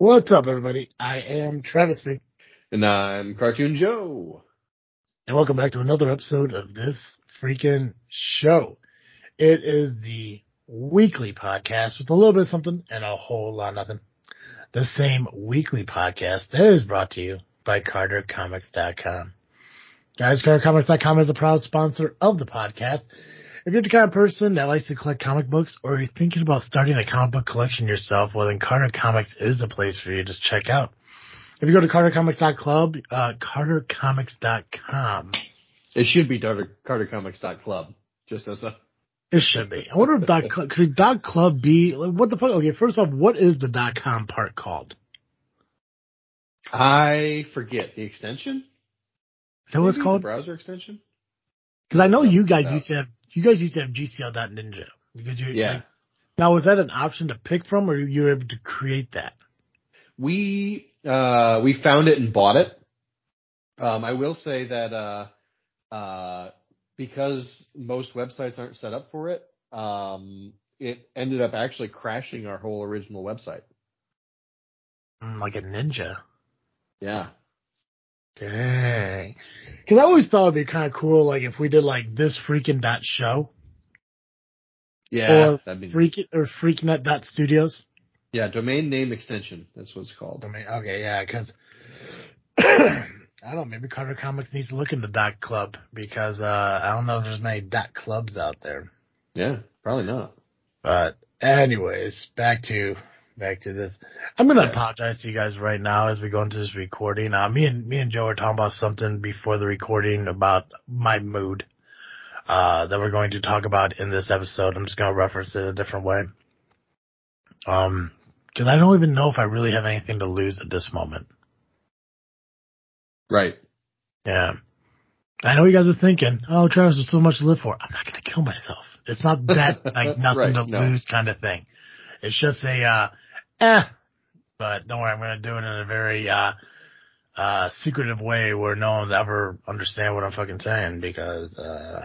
What's up, everybody? I am Travesty. And I'm Cartoon Joe. And welcome back to another episode of this freaking show. It is the weekly podcast with a little bit of something and a whole lot of nothing. The same weekly podcast that is brought to you by CarterComics.com. Guys, CarterComics.com is a proud sponsor of the podcast. If you're the kind of person that likes to collect comic books or you're thinking about starting a comic book collection yourself, well then Carter Comics is the place for you to check out. If you go to CarterComics.club, uh, CarterComics.com. It should be Carter, CarterComics.club, just as a... It should be. I wonder if dot club, could dot club be, like, what the fuck? Okay, first off, what is the dot com part called? I forget. The extension? Is that what it's called? The browser extension? Because I know you guys used to have, you guys used to have GCL.ninja. Because you, Yeah. like, now was that an option to pick from or you were able to create that? We, uh, we found it and bought it. Um, I will say that, uh, uh, because most websites aren't set up for it, um, it ended up actually crashing our whole original website. Mm, Like a ninja. Yeah. Dang. Because I always thought it'd be kind of cool, like if we did like this freaking dot show Yeah. or that'd be, freak or freaknet dot studios. yeah, domain name extension. That's what it's called. Mean, okay, yeah, because I don't know, maybe Carter Comics needs to look into dot club because uh I don't know if there's many dot clubs out there. Yeah, probably not. But anyways, back to back to this. I'm gonna apologize to you guys right now as we go into this recording. Uh, me and me and Joe are talking about something before the recording about my mood. Uh, that we're going to talk about in this episode. I'm just gonna reference it a different way. Um, cause I don't even know if I really have anything to lose at this moment. Right. Yeah. I know you guys are thinking, oh, Travis, there's so much to live for. I'm not going to kill myself. It's not that, like, nothing Right, to no. lose kind of thing. It's just a, uh, eh. But don't worry, I'm going to do it in a very, uh, uh, secretive way where no one will ever understand what I'm fucking saying because, uh,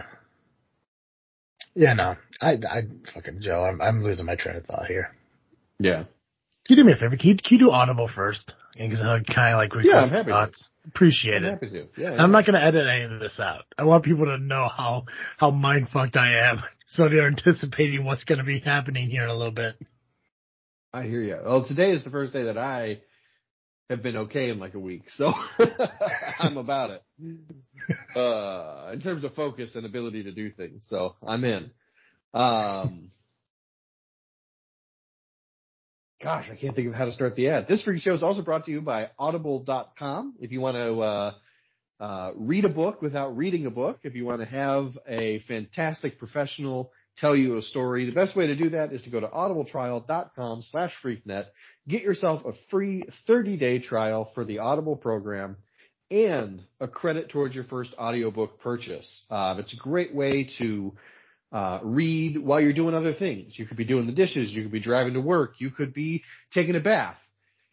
yeah, no, I, I, fucking Joe, I'm, I'm losing my train of thought here. Yeah. Can you do me a favor? Can you, can you do Audible first? Because I kind of like record Yeah, I'm happy to. thoughts. Appreciate I'm it. happy to. Yeah. And I'm not going to edit any of this out. I want people to know how how mind fucked I am, so they're anticipating what's going to be happening here in a little bit. I hear you. Well, today is the first day that I have been okay in like a week, so I'm about it. Uh, in terms of focus and ability to do things, so I'm in. Um, gosh, I can't think of how to start the ad. This freak show is also brought to you by Audible.com. If you want to uh, uh, read a book without reading a book, if you want to have a fantastic professional tell you a story, the best way to do that is to go to audibletrial.com slash freaknet. Get yourself a free 30-day trial for the Audible program and a credit towards your first audiobook purchase. Uh, it's a great way to uh, read while you're doing other things. You could be doing the dishes, you could be driving to work, you could be taking a bath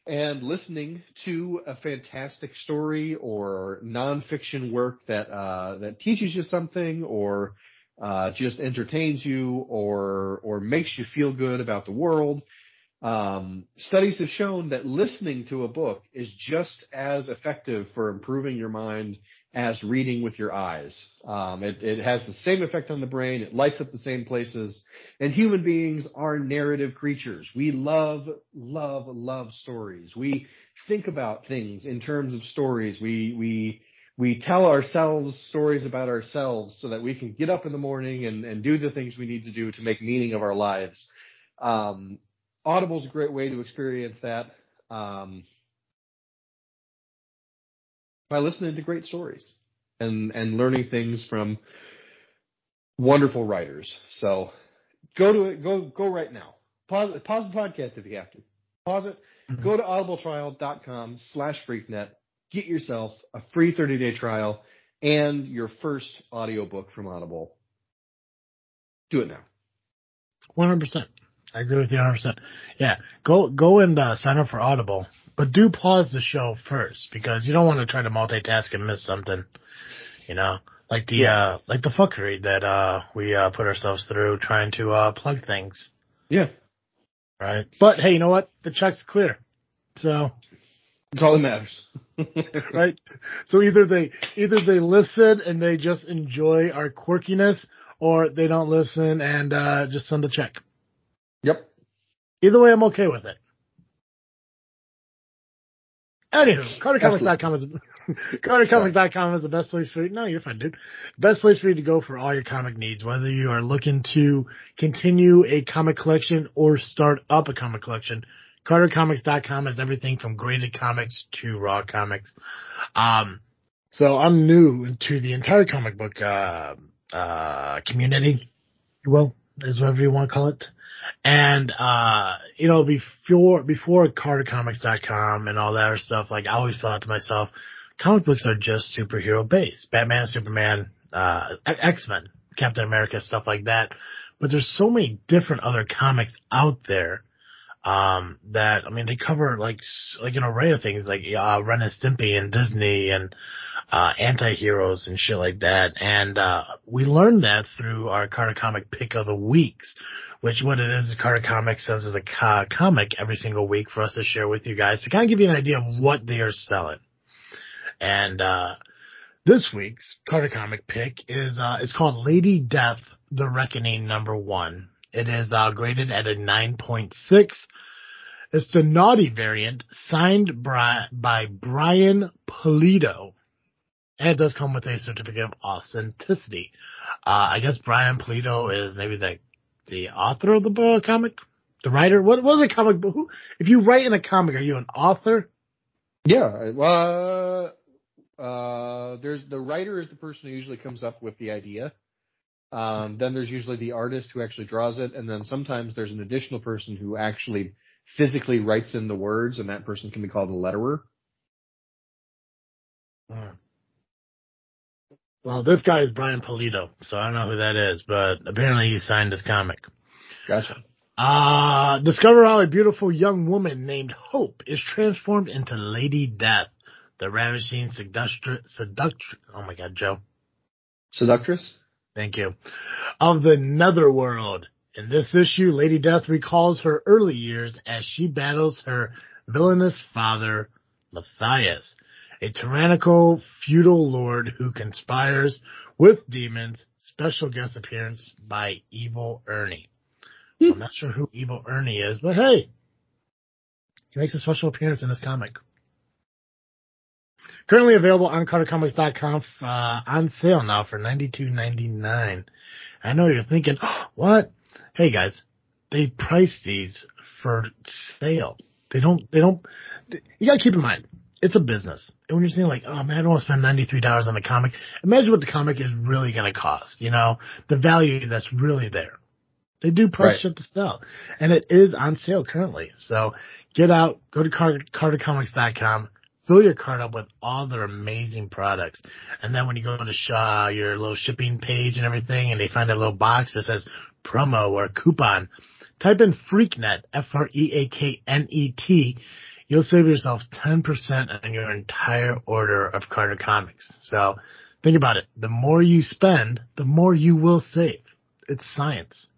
and listening to a fantastic story or nonfiction work that uh, that teaches you something or uh, just entertains you or or makes you feel good about the world. Um, studies have shown that listening to a book is just as effective for improving your mind as reading with your eyes. Um, it, it has the same effect on the brain. It lights up the same places. And human beings are narrative creatures. We love, love, love stories. We think about things in terms of stories. We, we, we tell ourselves stories about ourselves so that we can get up in the morning and, and do the things we need to do to make meaning of our lives. Um, Audible is a great way to experience that. Um, by listening to great stories and and learning things from wonderful writers. So go to it. Go go right now. Pause pause the podcast if you have to. Pause it. Mhm. Go to audibletrial.com slash freaknet. Get yourself a free 30 day trial and your first audiobook from Audible. Do it now. One hundred percent. I agree with you one hundred percent. Yeah, go go and uh, sign up for Audible, but do pause the show first because you don't want to try to multitask and miss something. You know, like the uh like the fuckery that uh we uh put ourselves through trying to uh plug things. Yeah. Right. But hey, you know what? The check's clear. So That's all that matters. right? So either they either they listen and they just enjoy our quirkiness, or they don't listen and uh, just send a check. Yep. Either way, I'm okay with it. Anywho, CarterComics.com is CarterComics.com is the best place for you. No, you're fine, dude. Best place for you to go for all your comic needs, whether you are looking to continue a comic collection or start up a comic collection. CarterComics.com has everything from graded comics to raw comics. Um, so I'm new to the entire comic book uh, uh, community, well, is whatever you want to call it. And, uh, you know, before, before CarterComics.com and all that other stuff, like I always thought to myself, comic books are just superhero based. Batman, Superman, uh, X-Men, Captain America, stuff like that. But there's so many different other comics out there, um, that, I mean, they cover like, like an array of things like, uh, Ren and Stimpy and Disney and, uh, anti-heroes and shit like that. And, uh, we learned that through our Carter Comic Pick of the Weeks, which what it is, Carter Comics sends us a co- comic every single week for us to share with you guys to kind of give you an idea of what they are selling. And, uh, this week's Carter Comic Pick is, uh, called Lady Death, The Reckoning number one. It is, uh, graded at a 9.6. It's the naughty variant signed by, by Brian Pulido. And it does come with a certificate of authenticity. Uh, I guess Brian Pulido is maybe the the author of the book, comic, the writer. What was a comic book? Who, if you write in a comic, are you an author? Yeah. Well, uh, there's the writer is the person who usually comes up with the idea. Um, then there's usually the artist who actually draws it, and then sometimes there's an additional person who actually physically writes in the words, and that person can be called a letterer. Uh, well, this guy is Brian Pulido, so I don't know who that is, but apparently he signed this comic. Gotcha. Uh, discover how a beautiful young woman named Hope is transformed into Lady Death, the ravishing seductress, seductress, oh my god, Joe. Seductress? Thank you. Of the Netherworld. In this issue, Lady Death recalls her early years as she battles her villainous father, Matthias, a tyrannical feudal lord who conspires with demons. Special guest appearance by Evil Ernie. Hmm. I'm not sure who Evil Ernie is, but hey, he makes a special appearance in this comic. Currently available on CarterComics.com uh, on sale now for $92.99. I know you're thinking, oh, what? Hey guys, they price these for sale. They don't, they don't, you gotta keep in mind, it's a business. And when you're saying like, oh man, I don't want to spend $93 on a comic, imagine what the comic is really gonna cost, you know? The value that's really there. They do price Right. shit to sell. And it is on sale currently. So get out, go to Car- CarterComics.com, fill your cart up with all their amazing products. And then when you go to Shaw, your little shipping page and everything, and they find a little box that says promo or coupon, type in FreakNet, F-R-E-A-K-N-E-T. You'll save yourself 10% on your entire order of Carter Comics. So think about it. The more you spend, the more you will save. It's science.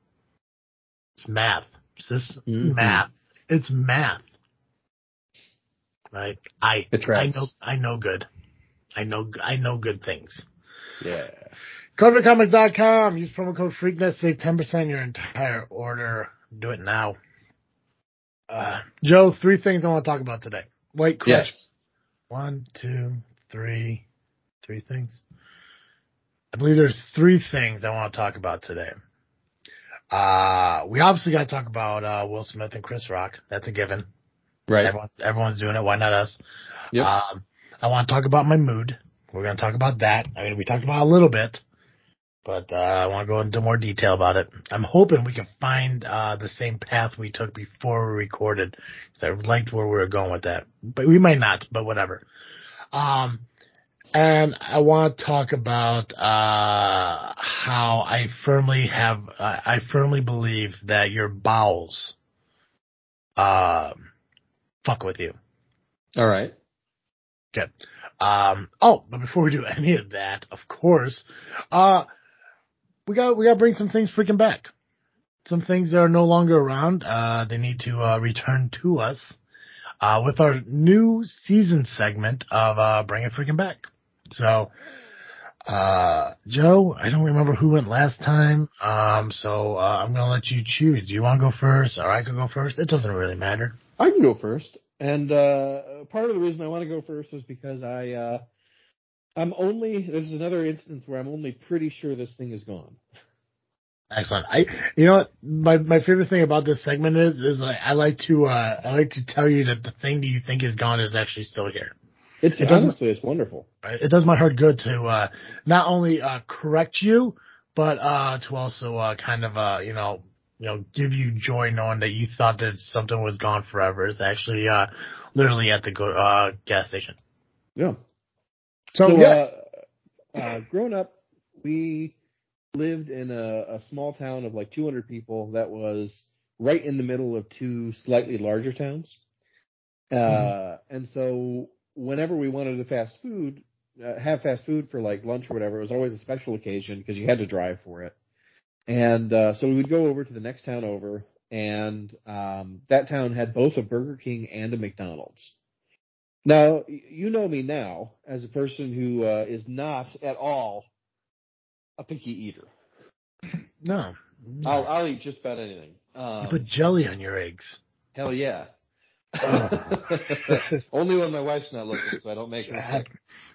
It's math. It's just Mhm. math. It's math. Right? I I know I know good. I know I know good things. Yeah. CarterComics.com. Use promo code FreakNet. Save 10% your entire order. Do it now. Uh, Joe, three things I want to talk about today. Wait, Crush. Yes. One, two, three, three things. I believe there's three things I want to talk about today. Uh, we obviously got to talk about, uh, Will Smith and Chris Rock. That's a given. Right. Everyone's, everyone's doing it. Why not us? Yep. Um, I want to talk about my mood. We're going to talk about that. I mean, we talked about a little bit, but, uh, I want to go into more detail about it. I'm hoping we can find, uh, the same path we took before we recorded. I liked where we were going with that, but we might not, but whatever. Um, and I want to talk about, uh, how I firmly have, uh, I firmly believe that your bowels, um, fuck with you. All right. Good. Um, oh, but before we do any of that, of course, uh, we got, we got to bring some things freaking back. Some things that are no longer around, uh, they need to, uh, return to us. uh, with our new season segment of uh, Bring It Freaking Back. So, uh, Joe, I don't remember who went last time, um, so uh, I'm gonna let you choose. Do you want to go first, or I could go first? It doesn't really matter. I can go first, and uh, part of the reason I want to go first is because I uh, I'm only this is another instance where I'm only pretty sure this thing is gone. Excellent. I, you know what, my, my favorite thing about this segment is, is I, I like to, uh, I like to tell you that the thing that you think is gone is actually still here. It's It honestly it's wonderful. It does my heart good to, uh, not only, uh, correct you, but, uh, to also, uh, kind of, uh, you know, you know, give you joy knowing that you thought that something was gone forever. It's actually, uh, literally at the go, uh, gas station. Yeah. So, So, yes. uh, uh, growing up, we lived in a, a small town of like 200 people that was right in the middle of two slightly larger towns. Uh, Mm-hmm. and so whenever we wanted to fast food, uh, have fast food for like lunch or whatever, it was always a special occasion because you had to drive for it. And, uh, so we would go over to the next town over and, um, that town had both a Burger King and a McDonald's. Now, you know me now as a person who uh, is not at all a picky eater. no. I'll, I'll eat just about anything. Um, you put jelly on your eggs. hell yeah. Only when my wife's not looking, so I don't make it.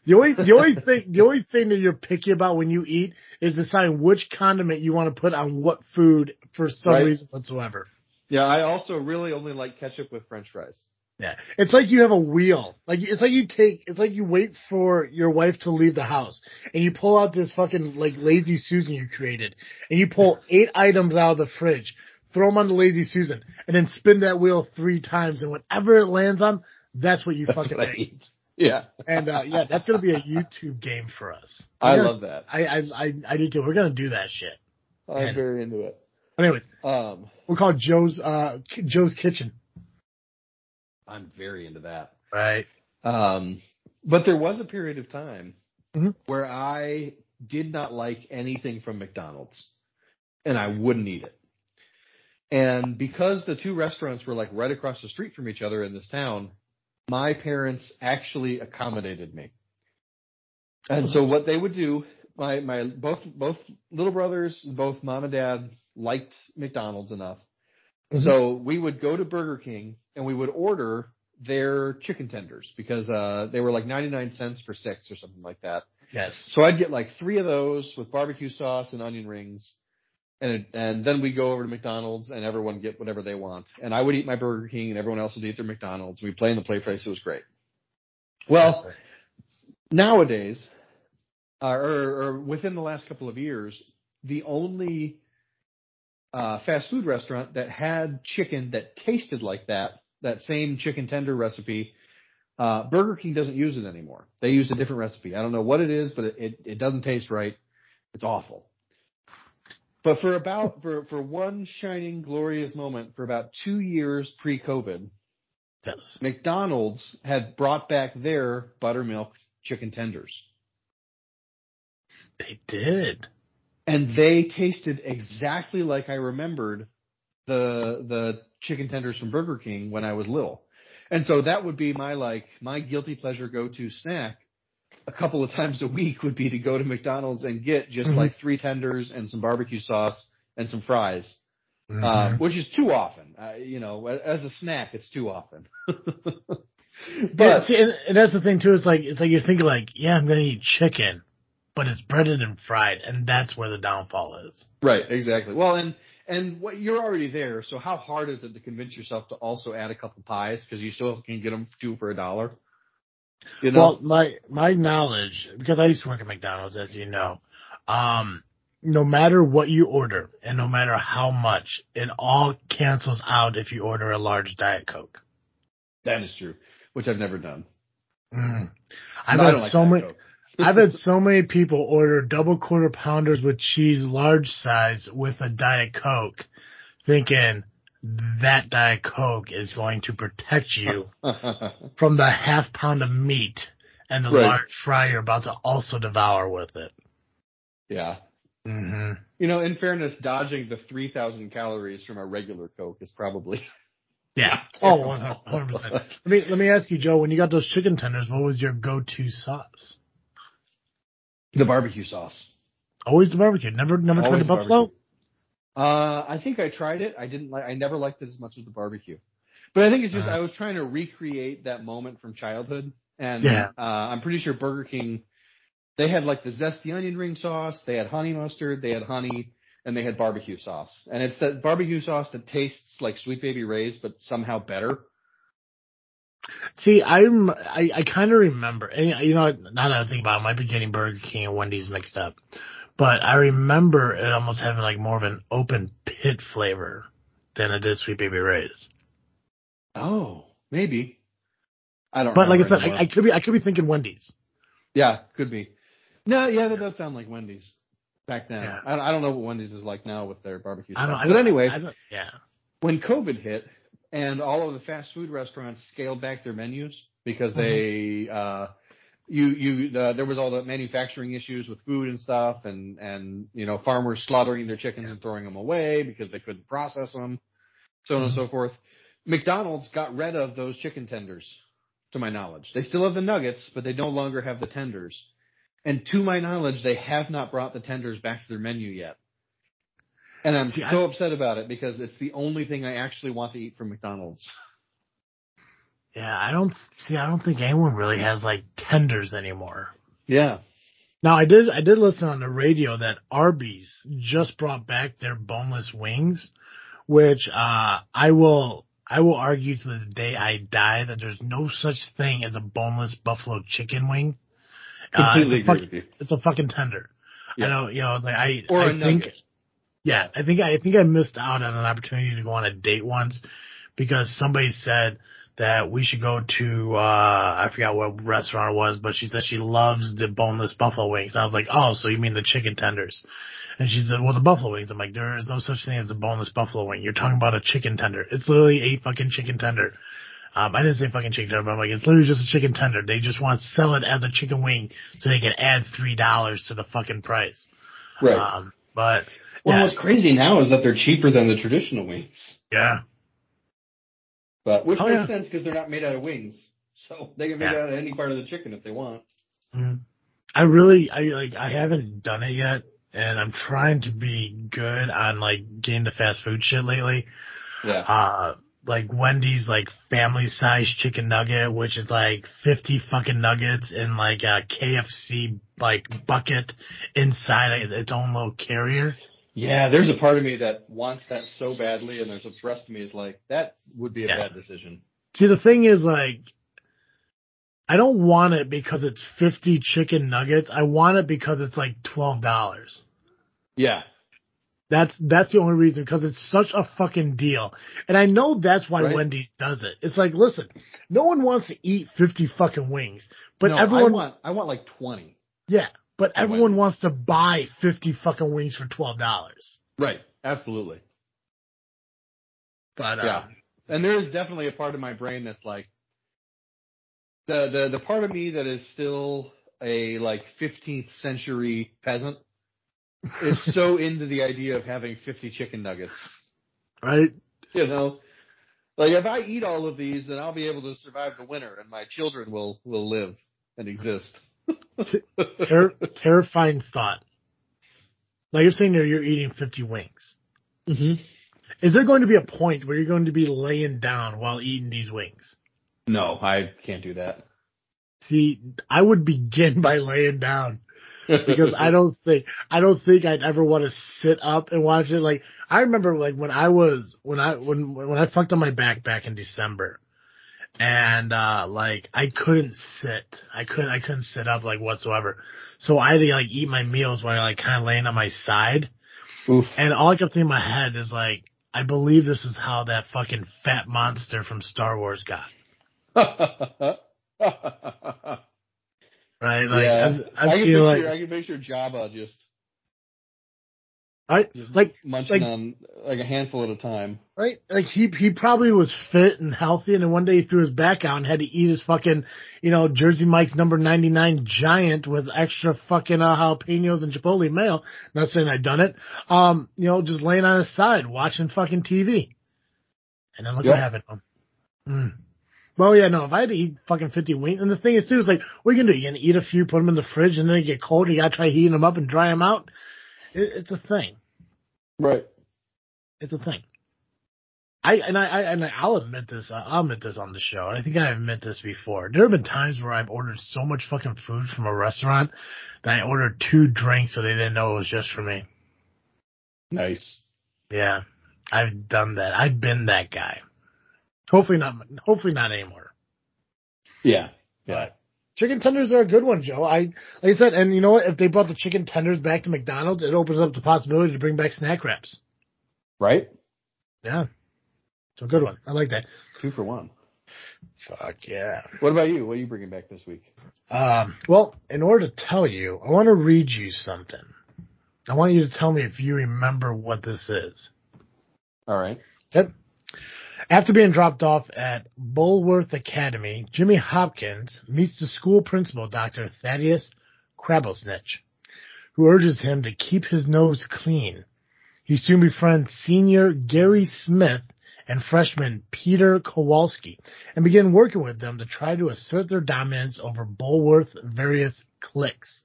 The only the only thing the only thing that you're picky about when you eat is deciding which condiment you want to put on what food for some Right. reason whatsoever. Yeah, I also really only like ketchup with French fries. Yeah, it's like you have a wheel. Like it's like you take it's like you wait for your wife to leave the house and you pull out this fucking like lazy Susan you created and you pull eight items out of the fridge, throw them on the lazy Susan, and then spin that wheel three times and whatever it lands on, that's what you That's fucking what eat. eat. Yeah, And uh, yeah, that's gonna be a YouTube game for us. I We're gonna- love that. I, I I I do too. We're gonna do that shit. I'm Man. very into it. Anyways, Um, we'll call it Joe's uh Joe's Kitchen. I'm very into that. Right. Um, but there was a period of time Mhm. where I did not like anything from McDonald's and I wouldn't eat it. And because the two restaurants were like right across the street from each other in this town, my parents actually accommodated me. And so what they would do, my, my, both, both little brothers, both mom and dad liked McDonald's enough. Mhm. So we would go to Burger King and we would order their chicken tenders because, uh, they were like 99 cents for six or something like that. Yes. So I'd get like three of those with barbecue sauce and onion rings. And, it, and then we'd go over to McDonald's and everyone get whatever they want. And I would eat my Burger King and everyone else would eat their McDonald's. We'd play in the play place. It was great. Well, nowadays, uh, or, or within the last couple of years, the only uh, fast food restaurant that had chicken that tasted like that, that same chicken tender recipe, uh, Burger King doesn't use it anymore. They use a different recipe. I don't know what it is, but it, it, it doesn't taste right. It's awful. But for about, for, for one shining glorious moment, for about two years pre-COVID, yes. McDonald's had brought back their buttermilk chicken tenders. They did. and they tasted exactly like I remembered the the chicken tenders from Burger King when I was little. And so that would be my like my guilty pleasure go to snack a couple of times a week would be to go to McDonald's and get just Mhm. like three tenders and some barbecue sauce and some fries, Mhm. um, which is too often. Uh, you know, as a snack, it's too often. yeah, but see, and, and that's the thing too. It's like it's like you're thinking like, yeah, I'm gonna eat chicken, but it's breaded and fried, and that's where the downfall is. Right, exactly. Well, and and what you're already there, so how hard is it to convince yourself to also add a couple pies because you still can get them two for a dollar? You know, Well, my my knowledge, because I used to work at McDonald's, as you know, um, no matter what you order and no matter how much, it all cancels out if you order a large diet coke. that is true, which I've never done. Mm. I've No, had like so many. I've had so many people order double quarter pounders with cheese, large size, with a diet coke, thinking that diet coke is going to protect you from the half pound of meat and the Right. large fry you're about to also devour with it. yeah. hmm You know, in fairness, dodging the 3,000 calories from a regular Coke is probably Yeah. Oh, 100 percent. Let me let me ask you, Joe. When you got those chicken tenders, what was your go-to sauce? The barbecue sauce. Always the barbecue. Never never tried the buffalo. Uh, I think I tried it. I didn't like. I never liked it as much as the barbecue. But I think it's just Uh. I was trying to recreate that moment from childhood, and Yeah. uh, I'm pretty sure Burger King, they had like the zesty onion ring sauce, they had honey mustard, they had honey, and they had barbecue sauce. And it's that barbecue sauce that tastes like Sweet Baby Ray's, but somehow better. See, I'm I, I kind of remember, and you know, now that I think about it, I might be getting Burger King and Wendy's mixed up, but I remember it almost having like more of an open pit flavor than it did Sweet Baby Ray's. Oh, maybe. I don't. Know. But like I said, I. I could be I could be thinking Wendy's. yeah, could be. No, yeah, that does sound like Wendy's back then. Yeah. I, I don't know what Wendy's is like now with their barbecue I don't. But anyway, I don't, yeah. when COVID hit and all of the fast food restaurants scaled back their menus because Mm-hmm. they, you, uh, there was all the manufacturing issues with food and stuff and, and, you know, farmers slaughtering their chickens and throwing them away because they couldn't process them, so on and Mm-hmm. so forth. McDonald's got rid of those chicken tenders, to my knowledge. They still have the nuggets, but they no longer have the tenders. And to my knowledge, they have not brought the tenders back to their menu yet. And I'm See, so I- upset about it because it's the only thing I actually want to eat from McDonald's. Yeah, I don't see. I don't think anyone really has like tenders anymore. Yeah. Now I did. I did listen on the radio that Arby's just brought back their boneless wings, which uh, I will. I will argue to the day I die that there's no such thing as a boneless buffalo chicken wing. Uh, Completely it's, a agree fuck- with you. it's a fucking tender. Yeah. I know. You know. Like I. Or I a think. nugget. Yeah, I think I think I missed out on an opportunity to go on a date once because somebody said that we should go to uh I forgot what restaurant it was, but she said she loves the boneless buffalo wings. I was like, Oh, so you mean the chicken tenders. And she said, Well the buffalo wings. I'm like, There is no such thing as a boneless buffalo wing. You're talking about a chicken tender. It's literally a fucking chicken tender. Um, I didn't say fucking chicken tender, but I'm like, it's literally just a chicken tender. They just want to sell it as a chicken wing so they can add three dollars to the fucking price. Right. Um, but well, yeah, what's crazy now is that they're cheaper than the traditional wings. yeah. But which Oh, makes yeah. sense because they're not made out of wings. So they can make Yeah. it out of any part of the chicken if they want. Mm. I really, I like, I haven't done it yet, and I'm trying to be good on like getting the fast food shit lately. Yeah. Uh, like Wendy's like family size chicken nugget, which is like 50 fucking nuggets in like a KFC like bucket inside its own little carrier. Yeah, there's a part of me that wants that so badly, and there's a rest of me is like, that would be a Yeah. bad decision. See, the thing is like, I don't want it because it's 50 chicken nuggets. I want it because it's like $12. Yeah. That's that's the only reason because it's such a fucking deal, and I know that's why Right. Wendy's does it. It's like, listen, no one wants to eat fifty fucking wings, but no, everyone, I want, I want like 20. yeah, but everyone wants to buy fifty fucking wings for twelve dollars. Right. Absolutely. But uh, Yeah. And there is definitely a part of my brain that's like the the the part of me that is still a like 15th century peasant is so into the idea of having 50 chicken nuggets. right, You know, like if I eat all of these, then I'll be able to survive the winter, and my children will will live and exist. Ter- terrifying thought. Like you're saying, you're eating fifty wings. hmm Is there going to be a point where you're going to be laying down while eating these wings? No, I can't do that See, I would begin by laying down. because I don't think I don't think I'd ever want to sit up and watch it. Like I remember, like when I was when I when when I fucked on my back back in December, and uh like I couldn't sit. I couldn't I couldn't sit up like whatsoever. So I had to like eat my meals while I like kind of laying on my side, Oof. and all I kept thinking in my head is like. I believe this is how that fucking fat monster from Star Wars got. Right? Like yeah, I've, I've I can picture like I can picture Jabba just I just like munching like- on like a handful at a time. Right? Like he he probably was fit and healthy and then one day he threw his back out and had to eat his fucking, you know, Jersey Mike's number 99 giant with extra fucking uh, jalapenos and chipotle mayo. Not saying I'd done it. Um, you know, just laying on his side watching fucking TV. And then look Yep. what happened to him. Mm. Well, yeah, no, if I had to eat fucking 50 wings, and the thing is too, is like, what are you gonna do? You gonna eat a few, put them in the fridge, and then they get cold, and you gotta try heating them up and dry them out? It, it's a thing. Right. It's a thing. I and I, I and I'll admit this. Uh, I'll admit this on the show. And I think I've admit this before. There have been times where I've ordered so much fucking food from a restaurant that I ordered two drinks so they didn't know it was just for me. Nice. Yeah, I've done that. I've been that guy. Hopefully not. Hopefully not anymore. Yeah. Yeah. But chicken tenders are a good one, Joe. I like I said, and you know what? If they brought the chicken tenders back to McDonald's, it opens up the possibility to bring back snack wraps. Right. Yeah, it's a good one. I like that. Two for one. Fuck yeah. What about you? What are you bringing back this week? Um, well, in order to tell you, I want to read you something. I want you to tell me if you remember what this is. All right. Yep. After being dropped off at Bullworth Academy, Jimmy Hopkins meets the school principal, Dr. Thaddeus Crabblesnitch, who urges him to keep his nose clean. He soon befriends senior Gary Smith and freshman Peter Kowalski and begin working with them to try to assert their dominance over Bullworth's various cliques.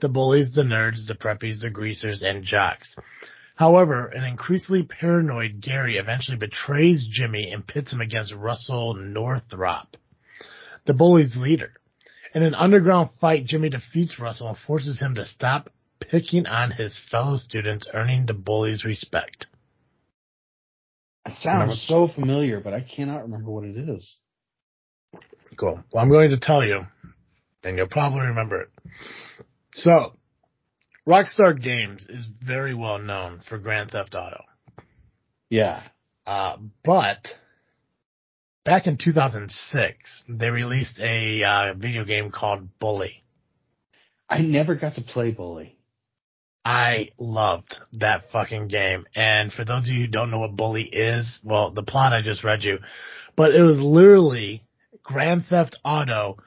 The bullies, the nerds, the preppies, the greasers, and jocks. However, an increasingly paranoid Gary eventually betrays Jimmy and pits him against Russell Northrop, the bully's leader. In an underground fight, Jimmy defeats Russell and forces him to stop picking on his fellow students, earning the bully's respect. It sounds Remember- so familiar, but I cannot remember what it is. Cool. Well, I'm going to tell you, and you'll probably remember it. So, Rockstar Games is very well known for Grand Theft Auto. Yeah. Uh, but back in 2006, they released a uh, video game called Bully. I never got to play Bully. I loved that fucking game. And for those of you who don't know what Bully is, well, the plot I just read you, but it was literally Grand Theft Auto,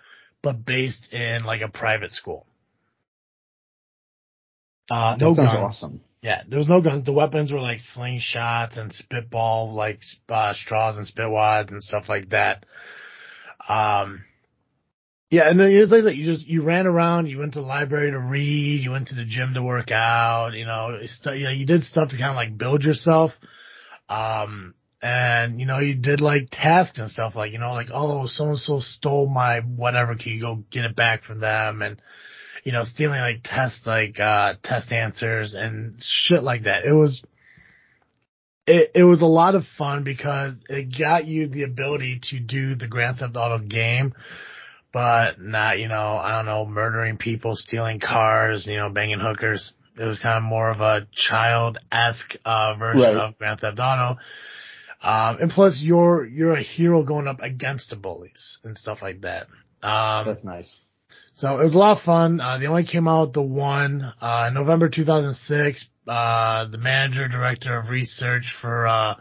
but based in like a private school. Uh, no guns. awesome. Yeah, there was no guns. The weapons were like slingshots and spitball, like uh, straws and spit wads and stuff like that. Um, yeah, and then it's like that. You just you ran around. You went to the library to read. You went to the gym to work out. You know, stu- you, know, you did stuff to kind of like build yourself. Um, and you know, you did like tasks and stuff like you know, like oh, so and so stole my whatever. Can you go get it back from them? And you know, stealing like test like uh test answers and shit like that. It was it it was a lot of fun because it got you the ability to do the Grand Theft Auto game, but not, you know, I don't know, murdering people, stealing cars, you know, banging hookers. It was kind of more of a child esque uh version Right. of Grand Theft Auto. Um and plus you're you're a hero going up against the bullies and stuff like that. Um That's nice. So it was a lot of fun. Uh, they only came out the one, uh, November 2006. Uh, the manager, director of research for, uh,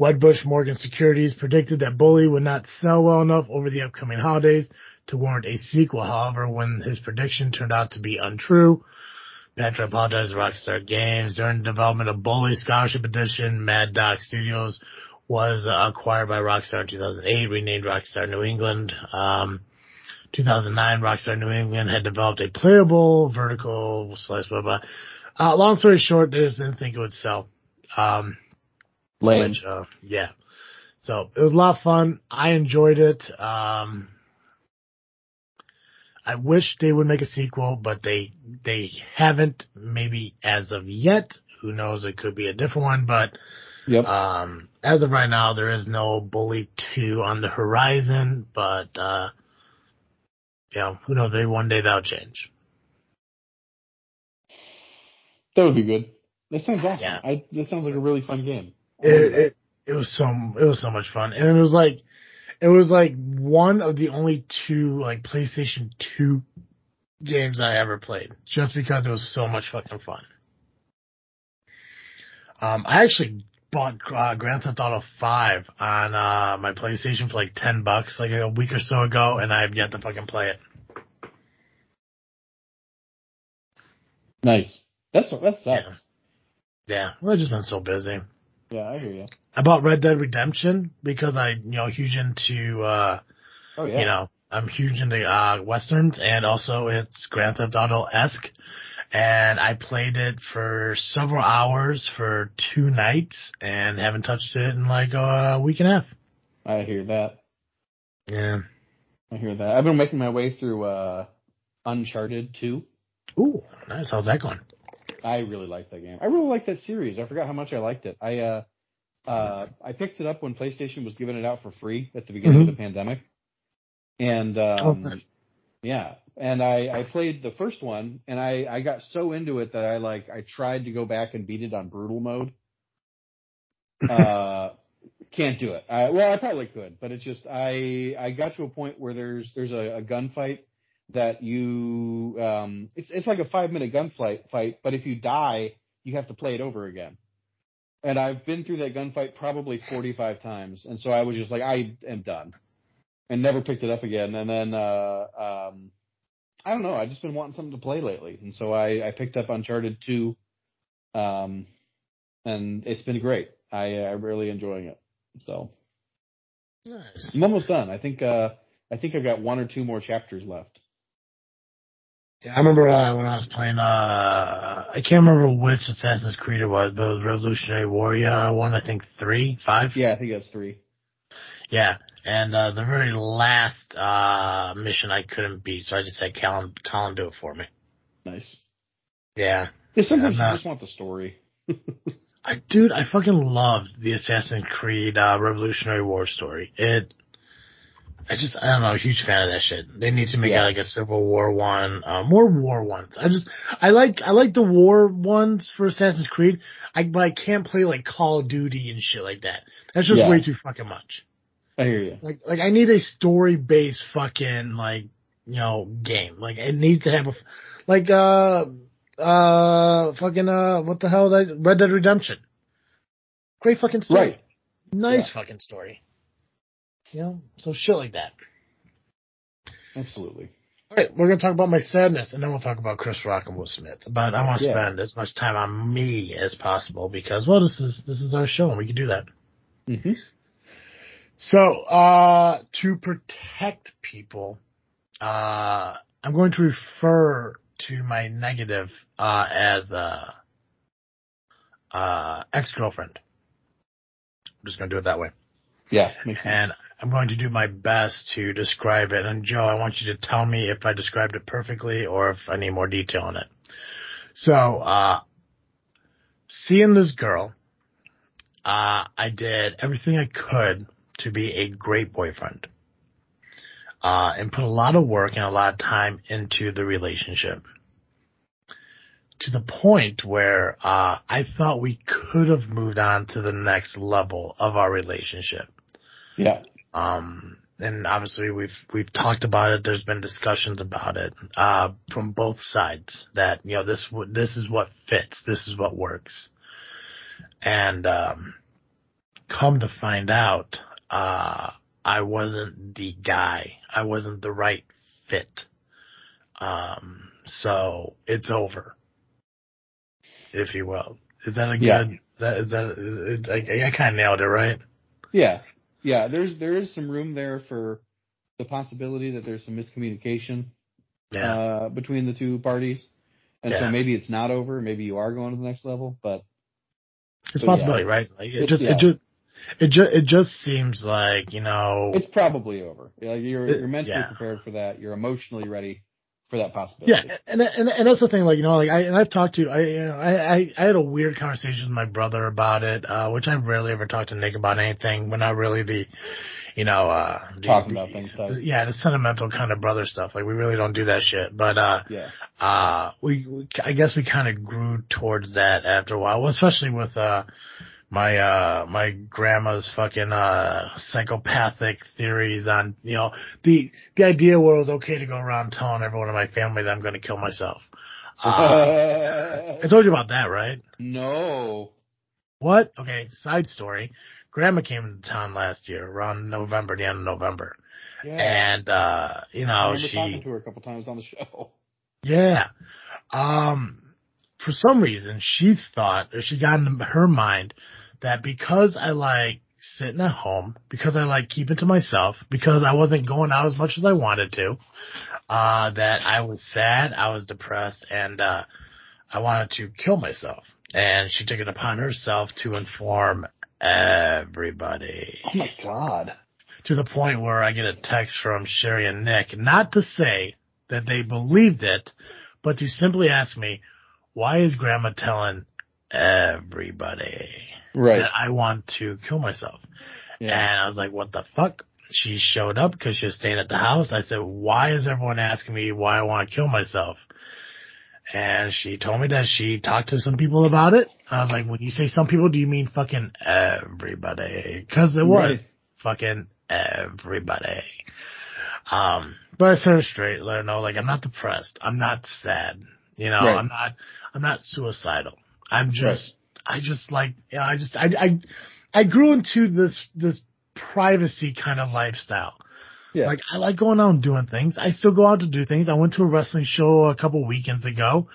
Wedbush Morgan Securities predicted that Bully would not sell well enough over the upcoming holidays to warrant a sequel. However, when his prediction turned out to be untrue, Pachter apologized to Rockstar Games. During the development of Bully Scholarship Edition, Mad Doc Studios was uh, acquired by Rockstar in 2008, renamed Rockstar New England. Um, 2009, Rockstar New England had developed a playable vertical slice, blah, blah. Uh, long story short, they just didn't think it would sell. Um, Lame. which, uh, yeah. So it was a lot of fun. I enjoyed it. Um, I wish they would make a sequel, but they, they haven't maybe as of yet. Who knows? It could be a different one, but, Yep. um, as of right now, there is no Bully 2 on the horizon, but, uh, you know, who knows? Maybe one day that'll change. that would be good. That sounds awesome. Yeah. I, that sounds like a really fun game. It, it, it was so, it was so much fun. And it was like, it was like one of the only two, like, PlayStation 2 games I ever played. Just because it was so much fucking fun. Um, I actually bought uh, Grand Theft Auto 5 on, uh, my PlayStation for like 10 bucks, like a week or so ago, and I've yet to fucking play it. nice. That's that sucks. Yeah. Yeah. Well, I've just been so busy. Yeah, I hear you. I bought Red Dead Redemption because I, you know, huge into, uh, Oh yeah. you know, I'm huge into, uh, westerns and also it's Grand Theft Auto-esque. And I played it for several hours for two nights and haven't touched it in like a week and a half. I hear that. Yeah. I hear that. I've been making my way through uh Uncharted 2. Ooh, nice. How's that going? I really like that game. I really like that series. I forgot how much I liked it. I uh uh I picked it up when PlayStation was giving it out for free at the beginning Mhm. of the pandemic. And um Oh, nice. yeah, and I I played the first one and I I got so into it that I like I tried to go back and beat it on brutal mode. Uh can't do it. I, well, I probably could, but it's just I I got to a point where there's there's a, a gunfight that you um it's it's like a five minute gunfight fight, but if you die, you have to play it over again. And I've been through that gunfight probably 45 times, and so I was just like I am done, and never picked it up again. And then uh um I don't know, I've just been wanting something to play lately, and so I I picked up Uncharted 2, um, and it's been great. I uh, I'm really enjoying it. So Nice. I'm almost done. I think uh I think I've got one or two more chapters left. Yeah, I remember uh, when I was playing. Uh, I can't remember which Assassin's Creed it was, but it was Revolutionary Warrior one. I think three, five. Yeah, I think that's three. Yeah, and uh, the very last uh, mission I couldn't beat, so I just had Colin, Colin do it for me. Nice. Yeah, Yeah, sometimes I'm you just want the story. I dude, I fucking loved the Assassin's Creed uh, Revolutionary War story. It, I just, I don't know, huge fan of that shit. They need to make Yeah. like a Civil War one, uh, more war ones. I just, I like, I like the war ones for Assassin's Creed. I, but I can't play like Call of Duty and shit like that. That's just Yeah. way too fucking much. I hear you. Like, like I need a story based fucking like, you know, game. Like it needs to have a like, uh, uh, fucking, uh, what the hell? That Red Dead Redemption. Great fucking story. Right. Nice fucking story. You know, so shit like that. Absolutely. All right, we're gonna talk about my sadness, and then we'll talk about Chris Rock and Will Smith. But I want to Yeah. spend as much time on me as possible because, well, this is this is our show, and we can do that. hmm So, uh, to protect people, uh, I'm going to refer to my negative, uh, as, uh, uh, ex-girlfriend. I'm just going to do it that way. Yeah, makes sense. And I'm going to do my best to describe it. And Joe, I want you to tell me if I described it perfectly or if I need more detail on it. So, uh, seeing this girl, uh, I did everything I could to be a great boyfriend. Uh, and put a lot of work and a lot of time into the relationship. To the point where, uh, I thought we could have moved on to the next level of our relationship. yeah. Um, and obviously we've, we've talked about it. There's been discussions about it, uh, from both sides that, you know, this, this is what fits. This is what works. And, um, come to find out, uh, I wasn't the guy. I wasn't the right fit. Um, so it's over, if you will. Is that a good, Yeah. that is that, I, I kind of nailed it, right? Yeah. Yeah. There's there is some room there for the possibility that there's some miscommunication Yeah. uh, between the two parties, and so maybe it's not over. Maybe you are going to the next level, but It's yeah, possibility, it's- right? Like it just, yeah. it just, it just, it just seems like you know, it's probably over. Like you're It- you're mentally yeah. prepared for that. You're emotionally ready for that possibility. yeah, and, and and that's the thing, like you know, like I and I've talked to, I you know, I I, I had a weird conversation with my brother about it, uh, which I rarely ever talk to Nick about anything. We're not really the, you know, uh, Talking the- about things type. Yeah, the sentimental kind of brother stuff. Like we really don't do that shit, but uh, Yeah. uh, we, we I guess we kind of grew towards that after a while, well, especially with uh my uh my grandma's fucking uh psychopathic theories on you know the the idea where it was okay to go around telling everyone in my family that I'm going to kill myself. Uh, I told you about that, right? no. What? Okay, side story. Grandma came to town last year around November, the end of November, Yeah. and uh you know she talking to her a couple times on the show. Yeah. Um, for some reason, she thought, or she got in her mind that because I like sitting at home, because I like keeping to myself, because I wasn't going out as much as I wanted to, uh, that I was sad, I was depressed, and, uh, I wanted to kill myself. And she took it upon herself to inform everybody. Oh my god. To the point where I get a text from Sherry and Nick, not to say that they believed it, but to simply ask me, why is grandma telling everybody Right. that I want to kill myself? Yeah. And I was like, what the fuck? She showed up because she was staying at the house. I said, why is everyone asking me why I want to kill myself? And she told me that she talked to some people about it. I was like, when you say some people, do you mean fucking everybody? Cause it was Right. fucking everybody. Um, but I set her straight, let her know, like, I'm not depressed. I'm not sad. You know, Right. I'm not, I'm not suicidal. I'm just, I just like, you know, I just, I, I, I grew into this, this privacy kind of lifestyle. Yeah. Like I like going out and doing things. I still go out to do things. I went to a wrestling show a couple weekends ago.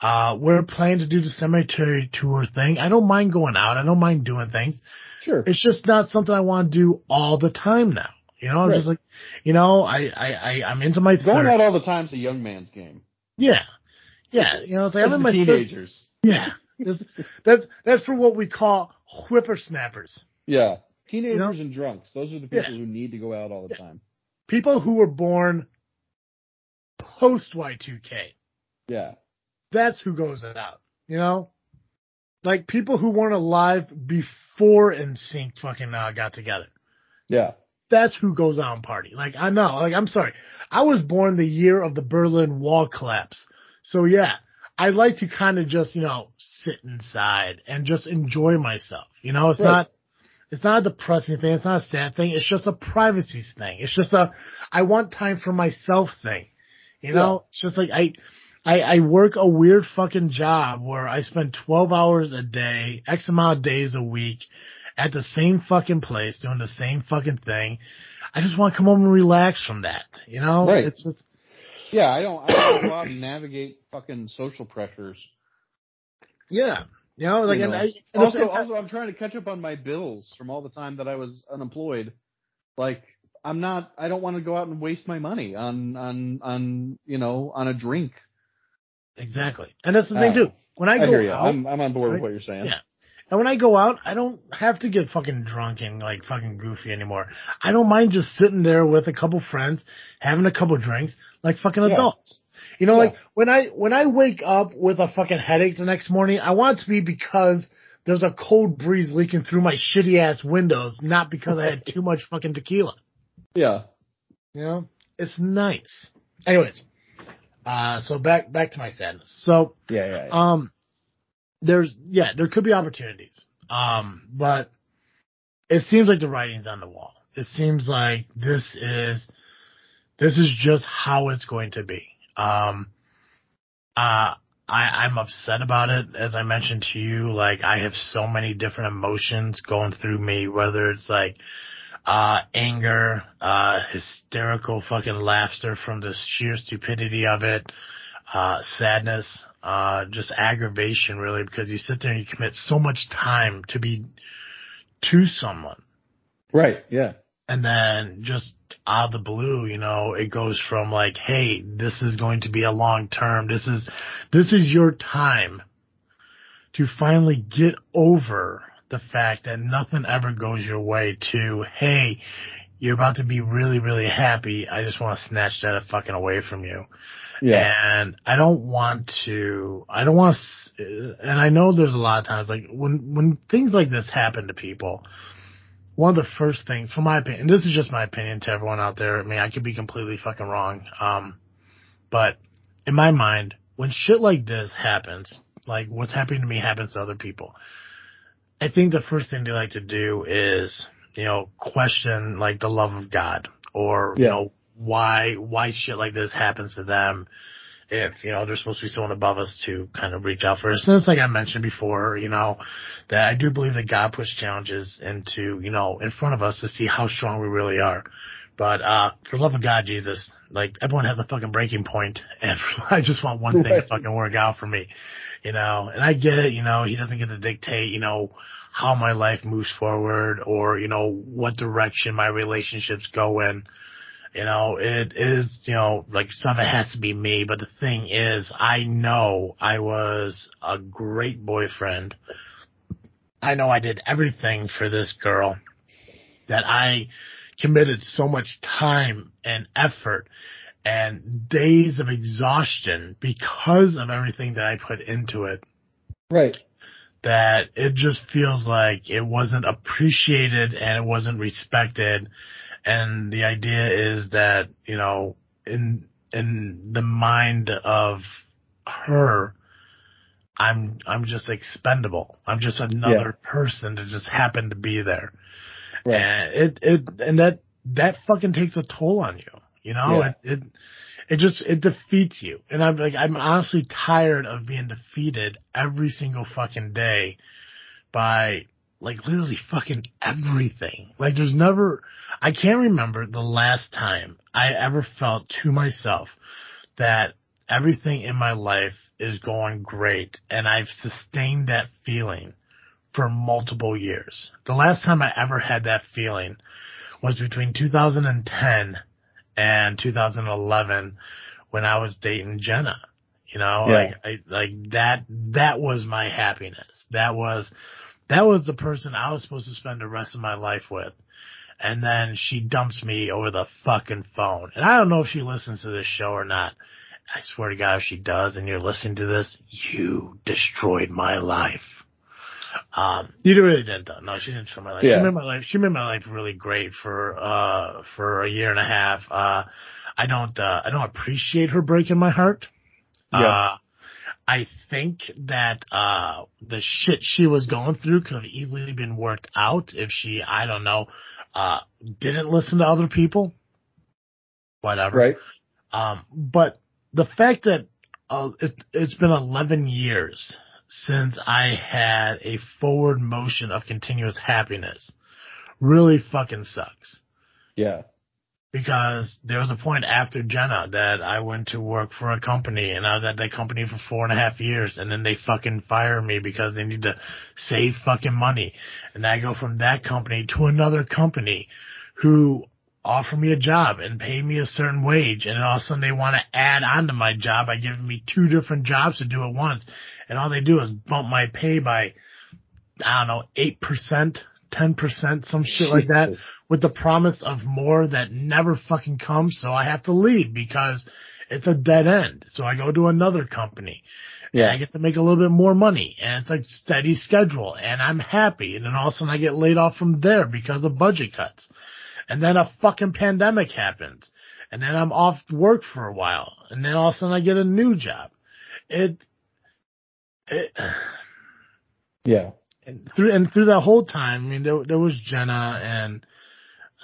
Uh, we're planning to do the cemetery tour thing. I don't mind going out. I don't mind doing things. sure. It's just not something I want to do all the time now. You know, I'm Right. just like, you know, I, I, I, I'm into my Going out all the time's a young man's game. Yeah. Yeah. You know, it's like I'm in my teenagers. Yeah. This, that's, that's for what we call whippersnappers. Yeah. Teenagers know? and drunks. Those are the Yeah. people who need to go out all the time. People who were born post Y2K. Yeah. That's who goes out. You know? Like people who weren't alive before NSYNC fucking uh, got together. Yeah. That's who goes out and party. Like I know, like I'm sorry. I was born the year of the Berlin Wall collapse. So yeah, I like to kind of just, you know, sit inside and just enjoy myself. You know, it's Right. not it's not a depressing thing, it's not a sad thing, it's just a privacy thing. It's just a I want time for myself thing. You know? It's just like I I, I work a weird fucking job where I spend 12 hours a day, X amount of days a week at the same fucking place doing the same fucking thing. I just want to come home and relax from that, you know? Right. It's just, Yeah. I don't, I don't go out and navigate fucking social pressures. yeah. You know, like, you and know. I, and also, also, I'm trying to catch up on my bills from all the time that I was unemployed. Like, I'm not. I don't want to go out and waste my money on on on you know on a drink. exactly. And that's the thing Uh, too. When I, I, go hear you. out, I'm I'm on board right? with what you're saying. Yeah. And when I go out, I don't have to get fucking drunk and like fucking goofy anymore. I don't mind just sitting there with a couple friends, having a couple drinks, like fucking Yeah. adults. You know, Yeah. like when I when I wake up with a fucking headache the next morning, I want it to be because there's a cold breeze leaking through my shitty ass windows, not because I had too much fucking tequila. Yeah. You know, it's nice. Anyways, uh, so back back to my sadness. So Yeah. Yeah. yeah. um, there's yeah, there could be opportunities. Um, but it seems like the writing's on the wall. It seems like this is this is just how it's going to be. Um, uh, I, I'm upset about it. As I mentioned to you, like I have so many different emotions going through me, whether it's like, uh, anger, uh, hysterical fucking laughter from the sheer stupidity of it, uh, sadness, uh, just aggravation really, because you sit there and you commit so much time to be to someone. right. Yeah. And then just out of the blue, you know, it goes from like, hey, this is going to be a long term. This is, this is your time to finally get over the fact that nothing ever goes your way to, hey, you're about to be really, really happy. I just want to snatch that fucking away from you. Yeah. And I don't want to, I don't want to, and I know there's a lot of times, like when, when things like this happen to people, one of the first things, from my opinion, and this is just my opinion to everyone out there, I mean, I could be completely fucking wrong, um, but in my mind, when shit like this happens, like what's happening to me happens to other people, I think the first thing they like to do is, you know, question like the love of God or, you know, why, why shit like this happens to them if, you know, there's supposed to be someone above us to kind of reach out for us. And it's like I mentioned before, you know, that I do believe that God puts challenges into, you know, in front of us to see how strong we really are. But, uh, for love of God, Jesus, like everyone has a fucking breaking point and I just want one thing to fucking work out for me, you know, and I get it, you know, he doesn't get to dictate, you know, how my life moves forward or, you know, what direction my relationships go in. You know, it is, you know, like some of it has to be me, but the thing is, I know I was a great boyfriend. I know I did everything for this girl that I committed so much time and effort and days of exhaustion because of everything that I put into it. Right. That it just feels like it wasn't appreciated and it wasn't respected. And the idea is that, you know, in, in the mind of her, I'm, I'm just expendable. I'm just another yeah. person that just happened to be there. Right. And it, it, and that, that fucking takes a toll on you. You know, yeah. it, it, it just, it defeats you. And I'm like, I'm honestly tired of being defeated every single fucking day by like literally fucking everything. Like there's never, I can't remember the last time I ever felt to myself that everything in my life is going great and I've sustained that feeling for multiple years. The last time I ever had that feeling was between 2010 and 2011 when I was dating Jenna. You know, yeah. like, I, like that, that was my happiness. That was, that was the person I was supposed to spend the rest of my life with. And then she dumps me over the fucking phone. And I don't know if she listens to this show or not. I swear to God, if she does and you're listening to this, you destroyed my life. Um, you really didn't though. No, she didn't destroy my life. Yeah. She made my life, she made my life really great for, uh, for a year and a half. Uh, I don't, uh, I don't appreciate her breaking my heart. Yeah. Uh, I think that, uh, the shit she was going through could have easily been worked out if she, I don't know, uh, didn't listen to other people. Whatever. Right. Um, but the fact that, uh, it, it's been 11 years since I had a forward motion of continuous happiness really fucking sucks. Yeah. Because there was a point after Jenna that I went to work for a company and I was at that company for four and a half years and then they fucking fire me because they need to save fucking money. And I go from that company to another company who offer me a job and pay me a certain wage and all of a sudden they want to add on to my job by giving me two different jobs to do at once and all they do is bump my pay by I don't know, eight percent, ten percent, some shit like that with the promise of more that never fucking comes, so I have to leave because it's a dead end. So I go to another company. Yeah. I get to make a little bit more money and it's like steady schedule and I'm happy. And then all of a sudden I get laid off from there because of budget cuts. And then a fucking pandemic happens. And then I'm off work for a while. And then all of a sudden I get a new job. It, it yeah. And through, and through that whole time, I mean, there, there was Jenna and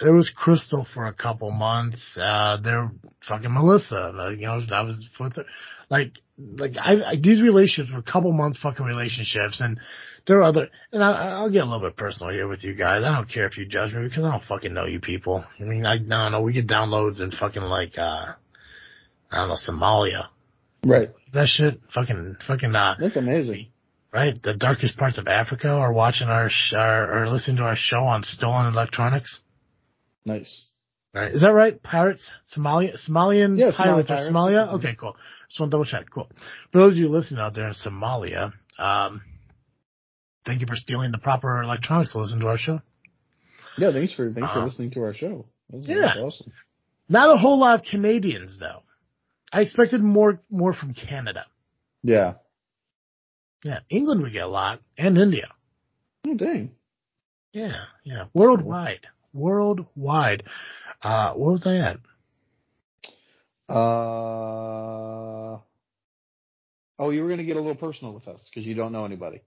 there was Crystal for a couple months. Uh, there, fucking Melissa, you know, I was with her. Like, like I, I, these relationships were a couple months fucking relationships and there are other, and I, will get a little bit personal here with you guys. I don't care if you judge me because I don't fucking know you people. I mean, I, I don't know. We get downloads in fucking like, uh, I don't know, Somalia. Right. That shit, fucking, fucking, uh. That's amazing. Right? The darkest parts of Africa are watching our, sh- our, or listening to our show on stolen electronics. Nice. Right. Is that right? Pirates? Somalia? Somalian yeah, pirates, pirates. Somalia? Okay, cool. Just want to double check. Cool. For those of you listening out there in Somalia, um, thank you for stealing the proper electronics to listen to our show. Yeah, thanks for thanks uh, for listening to our show. yeah, awesome. Not a whole lot of Canadians though. I expected more more from Canada. Yeah. Yeah, England we get a lot, and India. Oh dang. Yeah, yeah, worldwide, worldwide. Uh, what was I at? Uh, oh, you were going to get a little personal with us because you don't know anybody.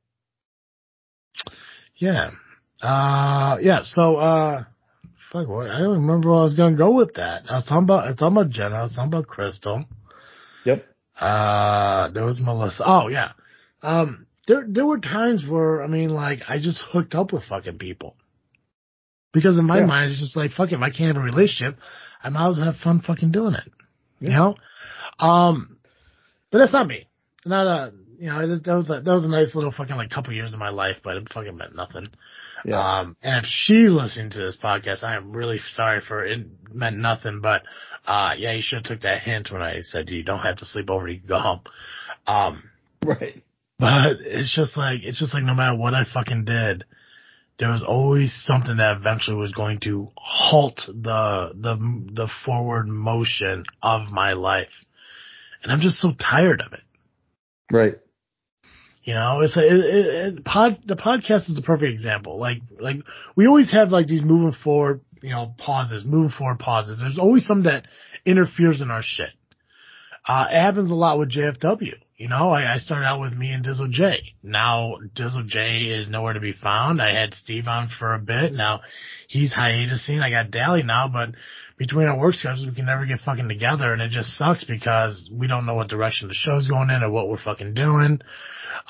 Yeah. Uh, yeah. So, uh, fuck, what, I don't remember where I was going to go with that. I was talking about, it's talking about Jenna. I was talking about Crystal. Yep. Uh, there was Melissa. Oh, yeah. Um, there, there were times where, I mean, like, I just hooked up with fucking people. Because in my yeah. mind, it's just like, fuck it, if I can't have a relationship, I might as well have fun fucking doing it. Yeah. You know? Um, but that's not me. Not, uh, you know, that was a, that was a nice little fucking like couple years of my life, but it fucking meant nothing. Yeah. Um, and if she's listening to this podcast, I am really sorry for it. it meant nothing, but, uh, yeah, you should have took that hint when I said you don't have to sleep over, you can go home. Um, right. but it's just like, it's just like no matter what I fucking did, there was always something that eventually was going to halt the, the, the forward motion of my life. And I'm just so tired of it. Right. You know, it's a, it, it, pod, the podcast is a perfect example. Like, like we always have like these moving forward, you know, pauses, moving forward pauses. There's always something that interferes in our shit. Uh, it happens a lot with JFW. You know, I, I started out with me and Dizzle J. Now Dizzle J is nowhere to be found. I had Steve on for a bit. Now he's hiatusing. I got Dally now, but between our work schedules, we can never get fucking together, and it just sucks because we don't know what direction the show's going in or what we're fucking doing.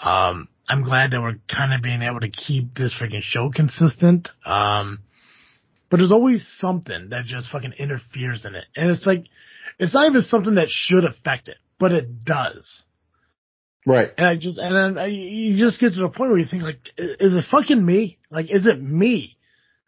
Um, I'm glad that we're kind of being able to keep this freaking show consistent. Um, but there's always something that just fucking interferes in it, and it's like it's not even something that should affect it, but it does. Right. And I just, and then I, you just get to the point where you think like, is it fucking me? Like, is it me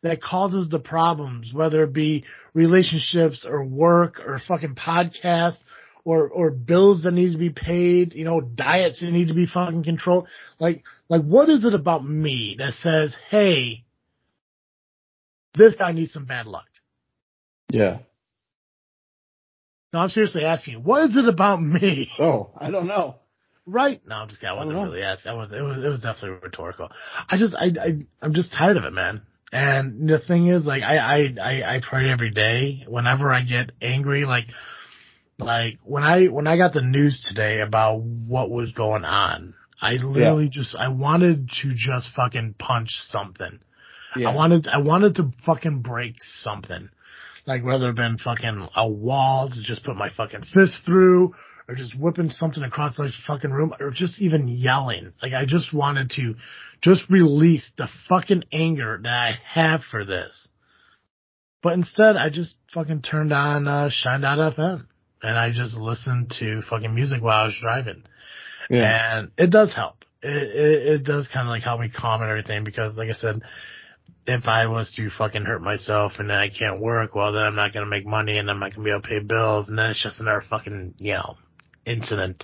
that causes the problems, whether it be relationships or work or fucking podcasts or, or bills that need to be paid, you know, diets that need to be fucking controlled? Like, like what is it about me that says, hey, this guy needs some bad luck? Yeah. No, I'm seriously asking you, what is it about me? Oh, I don't know. Right? No, I'm just kidding. I wasn't I really asking. I was, it was, it was definitely rhetorical. I just, I, I, I'm just tired of it, man. And the thing is, like, I, I, I, I pray every day. Whenever I get angry, like, like when I, when I got the news today about what was going on, I literally yeah. just, I wanted to just fucking punch something. Yeah. I wanted, I wanted to fucking break something. Like whether it been fucking a wall to just put my fucking fist through or just whipping something across the fucking room or just even yelling. Like I just wanted to just release the fucking anger that I have for this. But instead I just fucking turned on uh Shine.fm and I just listened to fucking music while I was driving. Yeah. And it does help. It, it, it does kind of like help me calm and everything because like I said, if I was to fucking hurt myself and then I can't work, well then I'm not gonna make money and I'm not gonna be able to pay bills and then it's just another fucking, you know, incident.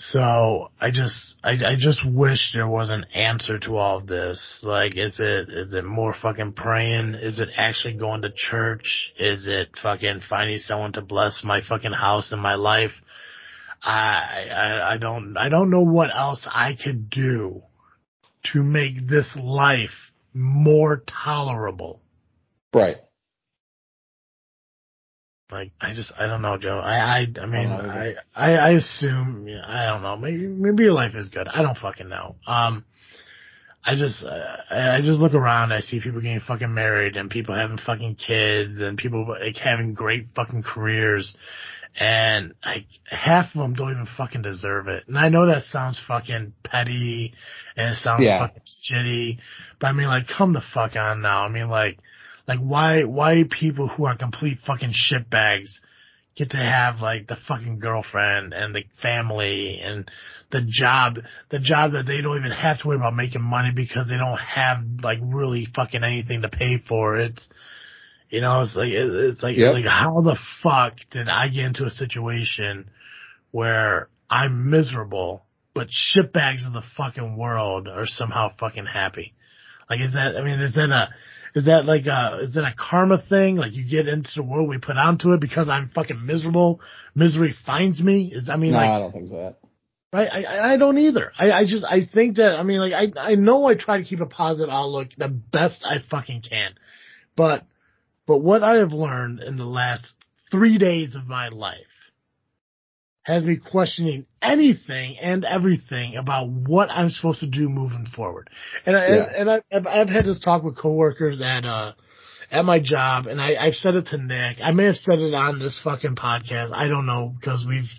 So I just, I, I just wish there was an answer to all of this. Like, is it, is it more fucking praying? Is it actually going to church? Is it fucking finding someone to bless my fucking house and my life? I, I, I don't, I don't know what else I could do to make this life more tolerable. Right. Like I just I don't know, Joe. I I I mean I I, I assume I don't know. Maybe maybe your life is good. I don't fucking know. Um, I just I, I just look around. I see people getting fucking married and people having fucking kids and people like having great fucking careers, and like half of them don't even fucking deserve it. And I know that sounds fucking petty and it sounds yeah. fucking shitty, but I mean like come the fuck on now. I mean like like why why people who are complete fucking shitbags get to have like the fucking girlfriend and the family and the job, the job that they don't even have to worry about making money because they don't have like really fucking anything to pay for. It's, you know, it's like, it's like, yep. like how the fuck did I get into a situation where I'm miserable, but shitbags of the fucking world are somehow fucking happy? Like, is that, I mean, is that a, is that like a, is that a karma thing? Like you get into the world we put onto it because I'm fucking miserable. Misery finds me. Is, I mean, no, like, I don't think that. Right? I, I don't either. I, I just, I think that, I mean, like, I, I know I try to keep a positive outlook the best I fucking can. But, but what I have learned in the last three days of my life has me questioning anything and everything about what I'm supposed to do moving forward. And I, yeah. and, I, I've, I've had this talk with coworkers at, uh, at my job and I, I've said it to Nick. I may have said it on this fucking podcast. I don't know because we've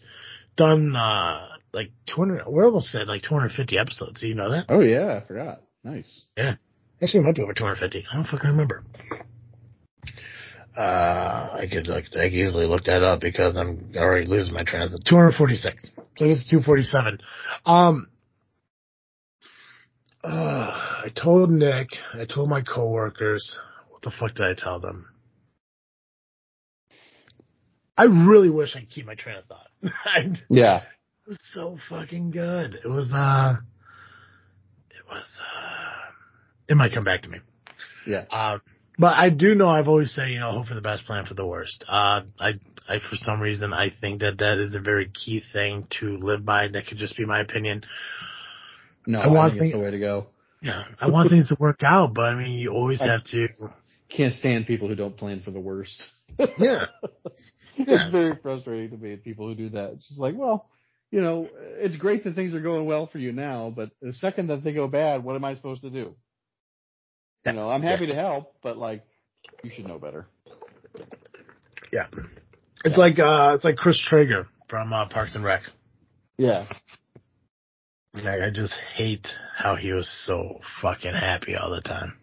done, uh, like 200, we're almost at like 250 episodes. Do you know that? Oh yeah, I forgot. Nice. Yeah. Actually, it might be over 250. I don't fucking remember. Uh, I could like I could easily look that up because I'm already losing my train of thought. 246. So this is 247. Um, uh, I told Nick, I told my coworkers, what the fuck did I tell them? I really wish I could keep my train of thought. Yeah. it was so fucking good. It was, uh, it was, uh, it might come back to me. Yeah. Uh, but I do know I've always said, you know, hope for the best, plan for the worst. Uh, I, I, for some reason, I think that that is a very key thing to live by. That could just be my opinion. No, I I, want think it's the way to go. Yeah. I want things to work out, but I mean, you always I- have to, Can't stand people who don't plan for the worst. yeah. Yeah. It's very frustrating to me, people who do that. It's just like, well, you know, it's great that things are going well for you now, but the second that they go bad, what am I supposed to do? You know, I'm happy to help, but like, you should know better. Yeah. It's like, uh, it's like Chris Traeger from, uh, Parks and Rec. Yeah. Like, I just hate how he was so fucking happy all the time.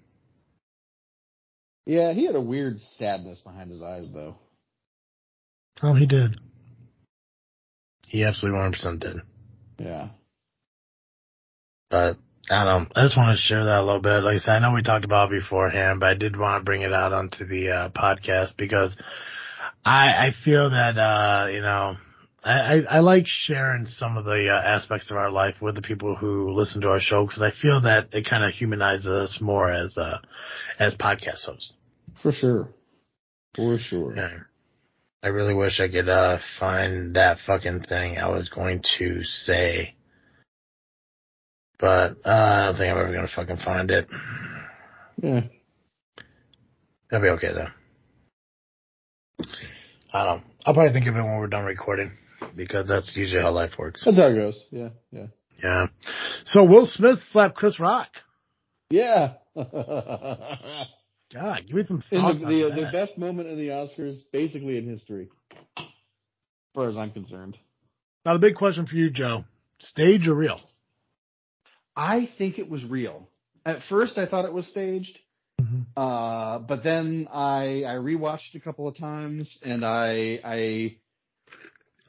Yeah, he had a weird sadness behind his eyes, though. Oh, he did. He absolutely 100% did. Yeah. But I don't. I just want to share that a little bit. Like I said, I know we talked about it beforehand, but I did want to bring it out onto the uh, podcast because I I feel that uh, you know I, I I like sharing some of the uh, aspects of our life with the people who listen to our show because I feel that it kind of humanizes us more as uh as podcast hosts. For sure. For sure. Yeah. I really wish I could uh find that fucking thing I was going to say. But uh, I don't think I'm ever gonna fucking find it. Yeah. That'll be okay though. I don't. I'll probably think of it when we're done recording because that's usually how life works. That's how it goes. Yeah. Yeah. Yeah. So Will Smith slapped Chris Rock. Yeah. God, give me some thoughts the, the, the best moment in the Oscars, basically in history, as far as I'm concerned. Now the big question for you, Joe: stage or real? I think it was real. At first, I thought it was staged, uh, but then I I rewatched it a couple of times, and I I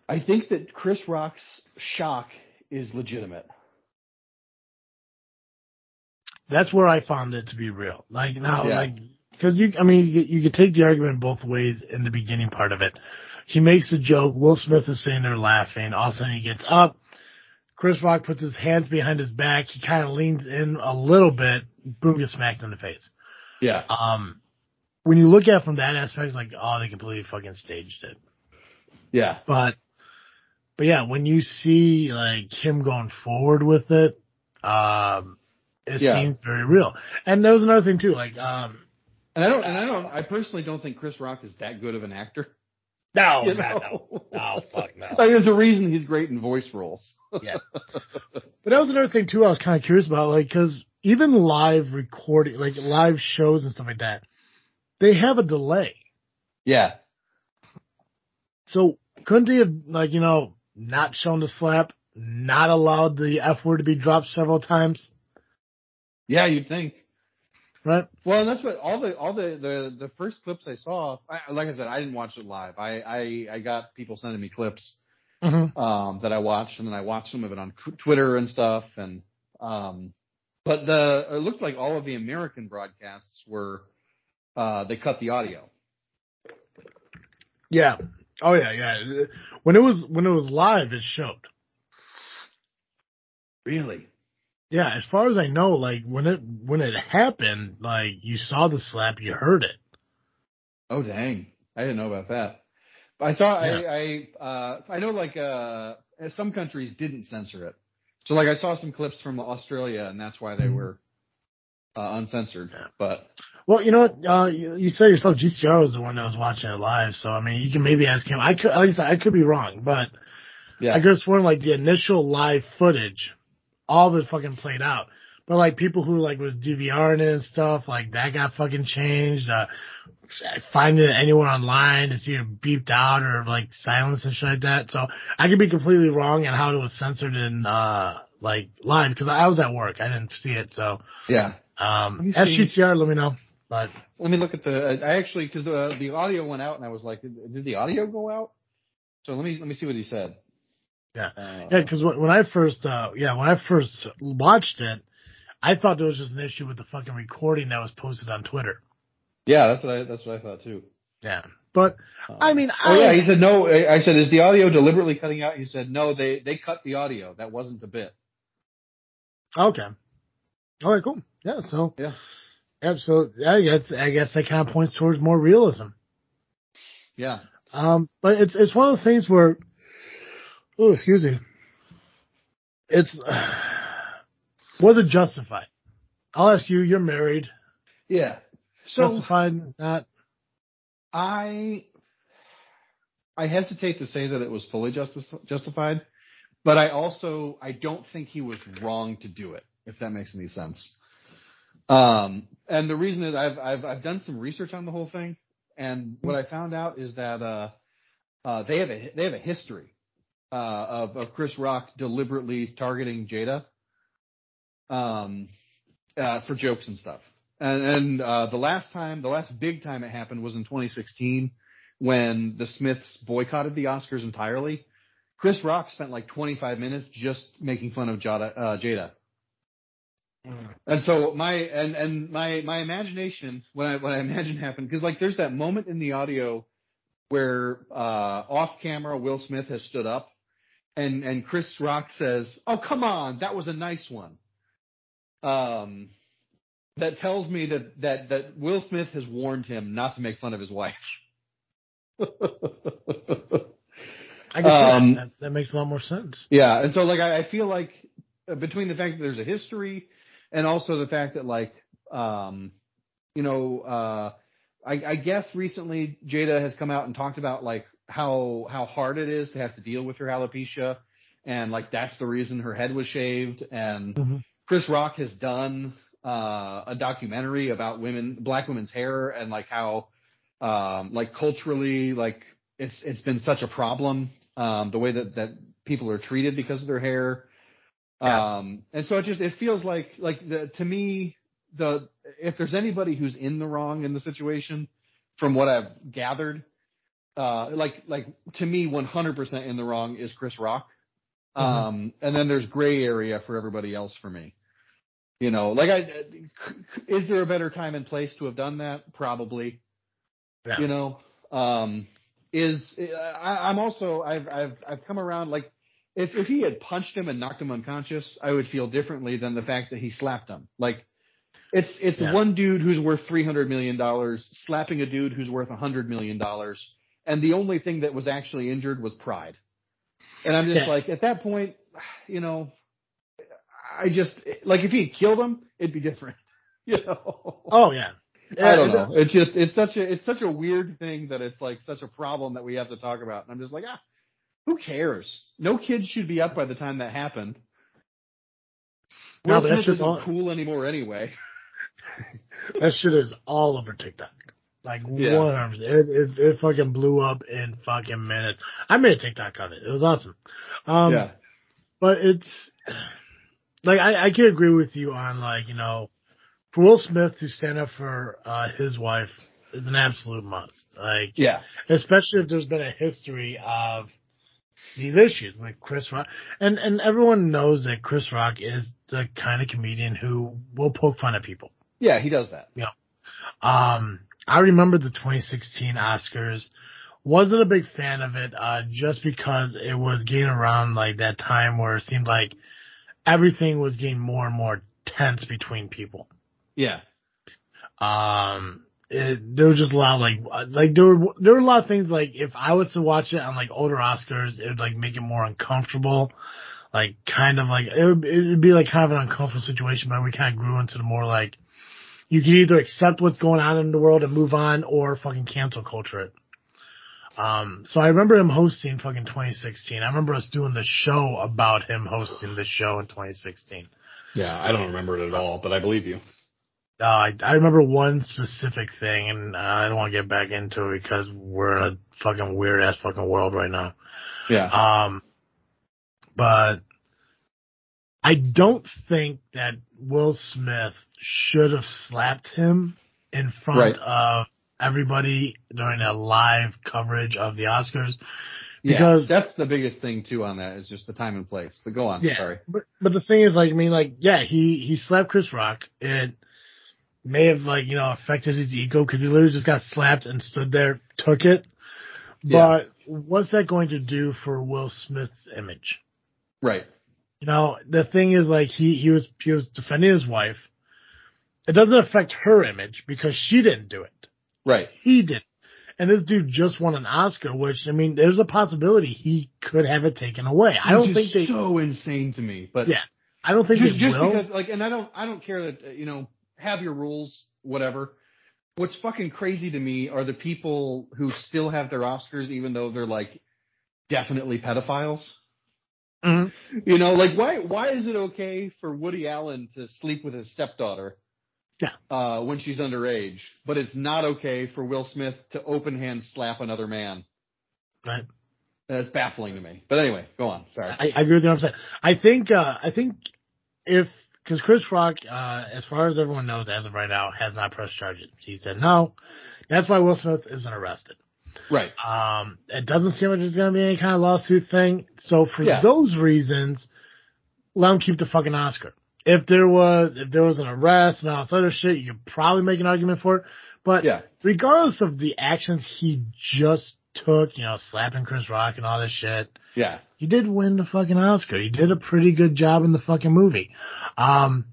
I think that Chris Rock's shock is legitimate. That's where I found it to be real. Like now, Yeah. like because you, I mean, you, you could take the argument both ways in the beginning part of it. He makes a joke. Will Smith is sitting there laughing. All of a sudden, he gets up. Chris Rock puts his hands behind his back. He kind of leans in a little bit. Boom, gets smacked in the face. Yeah, Um, when you look at it from that aspect, it's like, oh, they completely fucking staged it. yeah, But, but yeah, when you see like him going forward with it, um, it Yeah. seems very real. And there was another thing too, like, um, and I don't and I don't I personally don't think Chris Rock is that good of an actor. No, You God, know? no, no, fuck no. Like, there's a reason he's great in voice roles. Yeah. But that was another thing too. I was kind of curious about, like, because even live recording, like live shows and stuff like that, they have a delay. Yeah, So couldn't he have, like, you know, not shown the slap, not allowed the F word to be dropped several times, yeah, you'd think. Right? Well, and that's what all the all the the, the first clips I saw. I, like I said, I didn't watch it live. I, I I got people sending me clips Mm-hmm. um, that I watched, and then I watched some of it on Twitter and stuff. And um, but the it looked like all of the American broadcasts were uh, they cut the audio. Yeah. Oh yeah, yeah. When it was when it was live, it showed. Really? Yeah, as far as I know, like when it when it happened, like you saw the slap, you heard it. Oh dang! I didn't know about that. I saw. Yeah. I I uh, I know like uh, some countries didn't censor it. So like I saw some clips from Australia, and that's why they Mhm. were uh, uncensored. Yeah. But Well, you know what? Uh, you, you said yourself, GCR was the one that was watching it live, so I mean, you can maybe ask him. I could, like I said, I could be wrong, but yeah, I guess one like the initial live footage, all of it fucking played out. But like people who like was DVRing it and stuff, like that got fucking changed. Uh, finding anyone online, it's either beeped out or like silenced and shit like that. So I could be completely wrong on how it was censored in uh like live because I was at work, I didn't see it. So yeah. um, Let me at see. GCR, let me know. But Let me look at the. I actually because the the audio went out, and I was like, did the audio go out? So let me let me see what he said. Yeah, Uh, yeah. Because when I first, uh, yeah, when I first watched it, I thought there was just an issue with the fucking recording that was posted on Twitter. yeah, that's what I that's what I thought too. Yeah, but Um, I mean, oh I- yeah, he said no. I said, is the audio deliberately cutting out? He said, no, they they cut the audio. That wasn't the bit. okay, all right, cool. Yeah, so Yeah. absolutely. I guess I guess that kind of points towards more realism. Yeah. Um, but it's it's one of the things where, oh, excuse me, it's was it justified? I'll ask you. You're married. Yeah. So Justified? Not. I I hesitate to say that it was fully justice, justified, but I also I don't think he was wrong to do it. If that makes any sense. Um, and the reason is I've I've I've done some research on the whole thing, and what I found out is that uh, uh, they have a they have a history uh, of of Chris Rock deliberately targeting Jada um, uh, for jokes and stuff. And, and uh, the last time, the last big time it happened was in 2016 when the Smiths boycotted the Oscars entirely. Chris Rock spent like 25 minutes just making fun of Jada. Uh, Jada. And so my and and my my imagination when I when I imagine happened because like there's that moment in the audio where uh off camera Will Smith has stood up and and Chris Rock says, "Oh come on, that was a nice one." Um, that tells me that that that Will Smith has warned him not to make fun of his wife. I guess Um, that, that makes a lot more sense. Yeah, and so like I, I feel like uh, between the fact that there's a history and also the fact that like um you know uh I, I guess recently Jada has come out and talked about like how how hard it is to have to deal with her alopecia and like that's the reason her head was shaved and Mhm. Chris Rock has done uh a documentary about women black women's hair and like how um like culturally like it's it's been such a problem um the way that that people are treated because of their hair Yeah. um and so it just it feels like like the to me the if there's anybody who's in the wrong in the situation from what I've gathered uh like like to me 100% in the wrong is Chris Rock Mhm. um and then there's gray area for everybody else for me you know like I is there a better time and place to have done that probably Yeah. you know um is I, i'm also i've i've i've come around like if if he had punched him and knocked him unconscious i would feel differently than the fact that he slapped him like it's it's Yeah. one dude who's worth 300 million dollars slapping a dude who's worth 100 million dollars and the only thing that was actually injured was pride and i'm just Yeah. like at that point you know i just like if he killed him it'd be different you know Oh yeah. I don't know. It's just it's such a it's such a weird thing that it's like such a problem that we have to talk about. And I'm just like, ah, who cares? No kids should be up by the time that happened. No, Will that's just isn't all- cool anymore anyway. That shit is all over TikTok. Like Yeah. one arms. It, it it fucking blew up in fucking minutes. I made a TikTok of it. It was awesome. Um yeah. but it's like I, I can agree with you on like, you know, for Will Smith to stand up for uh his wife is an absolute must. Like Yeah. especially if there's been a history of these issues with Chris Rock. And and everyone knows that Chris Rock is the kind of comedian who will poke fun at people. Yeah, he does that. Yeah. Um, I remember the 2016 Oscars. Wasn't a big fan of it, uh, just because it was getting around like that time where it seemed like everything was getting more and more tense between people. Yeah. Um, it, there was just a lot like, uh, like there were, there were a lot of things like if I was to watch it on like older Oscars, it would like make it more uncomfortable. Like kind of like, it would, it would be like kind of an uncomfortable situation, but we kind of grew into the more like, you can either accept what's going on in the world and move on or fucking cancel culture it. Um, so I remember him hosting fucking 2016. I remember us doing the show about him hosting the show in 2016. Yeah, I don't remember it at all, but I believe you. Uh, I, I remember one specific thing, and I don't want to get back into it because we're in a fucking weird ass fucking world right now. Yeah. Um, but I don't think that Will Smith should have slapped him in front Right. of everybody during a live coverage of the Oscars Yeah, Because- that's the biggest thing too on that is just the time and place. But go on. Yeah. Sorry. But but the thing is, like, I mean, like, yeah, he he slapped Chris Rock. It may have like you know affected his ego because he literally just got slapped and stood there, took it. Yeah. But what's that going to do for Will Smith's image? Right. You know, the thing is, like, he he was he was defending his wife. It doesn't affect her image because she didn't do it. Right. He did. And this dude just won an Oscar, which I mean, there's a possibility he could have it taken away. I don't Which think is they. so insane to me. But Yeah, I don't think just they just will. because like and I don't I don't care that uh, you know have your rules whatever. What's fucking crazy to me are the people who still have their Oscars even though they're like definitely pedophiles. Mhm. You know, like why why is it okay for Woody Allen to sleep with his stepdaughter? Yeah. Uh, when she's underage, but it's not okay for Will Smith to open hand slap another man. Right. That's baffling to me. But anyway, go on. Sorry. I, I agree with you. I'm saying. I think. Uh, I think if because Chris Rock, uh, as far as everyone knows, as of right now, has not pressed charges. He said no. That's why Will Smith isn't arrested. right. Um, it doesn't seem like there's going to be any kind of lawsuit thing. So for Yeah. those reasons, let him keep the fucking Oscar. If there was, if there was an arrest and all this other shit, you could probably make an argument for it. But Yeah. regardless of the actions he just took, you know, slapping Chris Rock and all this shit, Yeah. he did win the fucking Oscar. He did a pretty good job in the fucking movie. Um,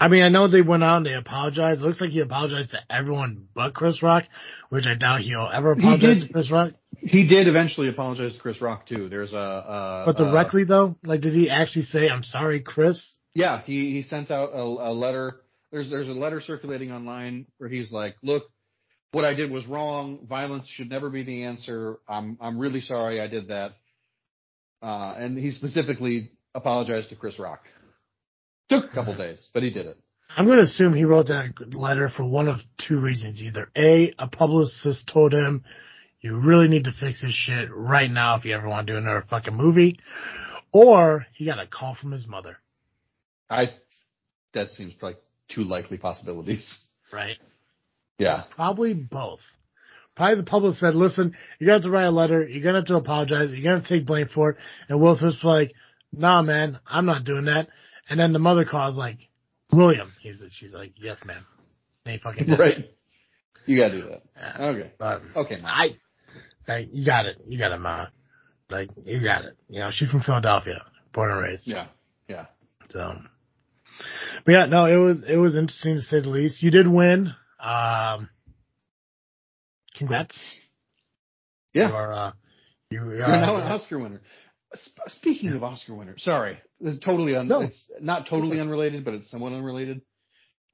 I mean, I know they went out and they apologized. It looks like he apologized to everyone but Chris Rock, which I doubt he'll ever He apologize did. to Chris Rock. He did eventually apologize to Chris Rock too. There's a, uh, But uh, directly though, like, did he actually say, "I'm sorry, Chris"? Yeah, he he sent out a, a letter. There's there's a letter circulating online where he's like, "Look, what I did was wrong. Violence should never be the answer. I'm I'm really sorry I did that." Uh, and he specifically apologized to Chris Rock. Took a couple days, but he did it. I'm going to assume he wrote that letter for one of two reasons. Either A, a publicist told him, you really need to fix this shit right now if you ever want to do another fucking movie, or he got a call from his mother, I that seems like two likely possibilities. right? Yeah. Probably both. Probably the public said, listen, you're going to have to write a letter, you're going to have to apologize, you're going to take blame for it, and Will Smith's like, nah man, I'm not doing that. And then the mother calls like, William. He's, she's like, yes ma'am. And he fucking did it. Right. You gotta do that. Yeah. Okay. But Okay. Mike. I, I, you got it. You got it, Ma. Like, you got it. You know, she's from Philadelphia, born and raised. Yeah. Yeah. So, but yeah, no, it was, it was interesting to say the least. You did win. Um, congrats. Yeah. You are, uh, you, uh, You're now an Oscar winner. Sp- Speaking of Oscar winners, sorry, it's totally un- No. it's not totally unrelated, but it's somewhat unrelated.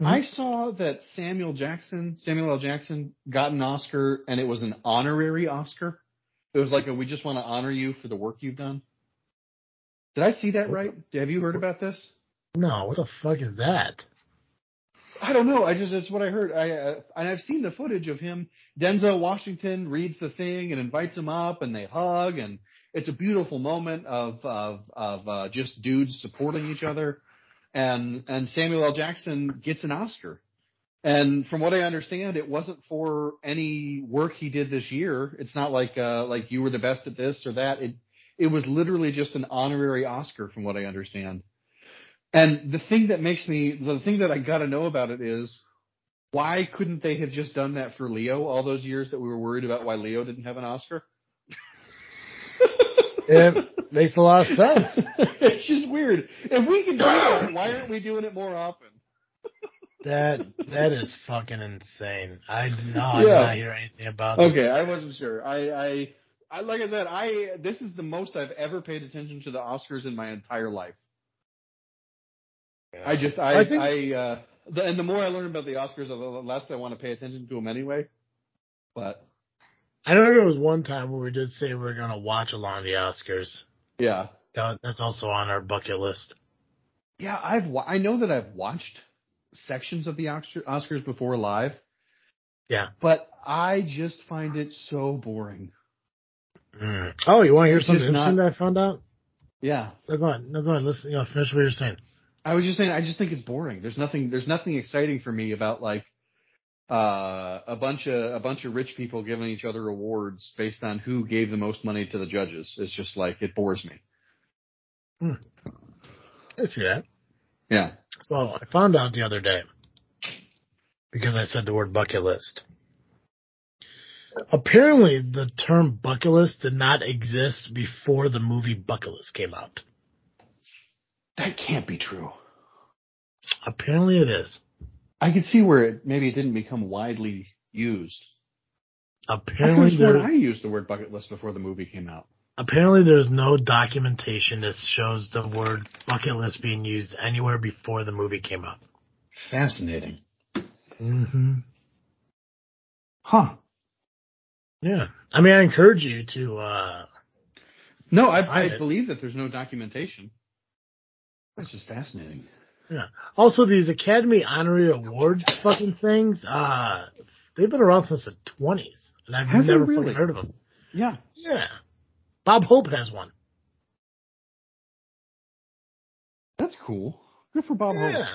Mhm. I saw that Samuel Jackson, Samuel L. Jackson, got an Oscar, and it was an honorary Oscar. It was like a, we just want to honor you for the work you've done. Did I see that right? Have you heard about this? No, what the fuck is that? I don't know. I just that's what I heard. I uh, and I've seen the footage of him. Denzel Washington reads the thing and invites him up, and they hug, and it's a beautiful moment of of of uh, just dudes supporting each other. And and Samuel L. Jackson gets an Oscar. And from what I understand, it wasn't for any work he did this year. It's not like uh like you were the best at this or that. It it was literally just an honorary Oscar, from what I understand. And the thing that makes me, the thing that I got to know about it is, why couldn't they have just done that for Leo all those years that we were worried about why Leo didn't have an Oscar? It makes a lot of sense. it's just weird. If we can do that, why aren't we doing it more often? That, that is fucking insane. I did not, Yeah. not hear anything about that. Okay, I wasn't sure. I, I, I, like I said, I, this is the most I've ever paid attention to the Oscars in my entire life. I just, I, I I, uh, the, and the more I learn about the Oscars, the less I want to pay attention to them anyway. But I don't know there was one time where we did say we were going to watch along the Oscars. yeah, That, that's also on our bucket list. Yeah, I've I know that I've watched sections of the Oscars before live. Yeah. But I just find it so boring. Mm. Oh, you want to hear It's something interesting not- that I found out? Yeah. No, go ahead. No, go ahead. Listen, you know, finish what you're saying. I was just saying I just think it's boring. There's nothing there's nothing exciting for me about like uh, a bunch of a bunch of rich people giving each other awards based on who gave the most money to the judges. It's just like it bores me. I see that. Yeah. So I found out the other day because I said the word bucket list. Apparently, the term bucket list did not exist before the movie Bucket List came out. That can't be true. Apparently, it is. I could see where it maybe it didn't become widely used. Apparently, I there, I used the word bucket list before the movie came out. apparently there's no documentation that shows the word bucket list being used anywhere before the movie came out. Fascinating. hmm Huh. Yeah. I mean, I encourage you to, uh, No, I, I believe that there's no documentation. That's just fascinating. yeah. Also, these Academy Honorary Awards fucking things, uh, they've been around since the 20s. And I've Have never really? fucking heard of them. Yeah. Yeah. Bob Hope has one. That's cool. Good for Bob yeah. Hope.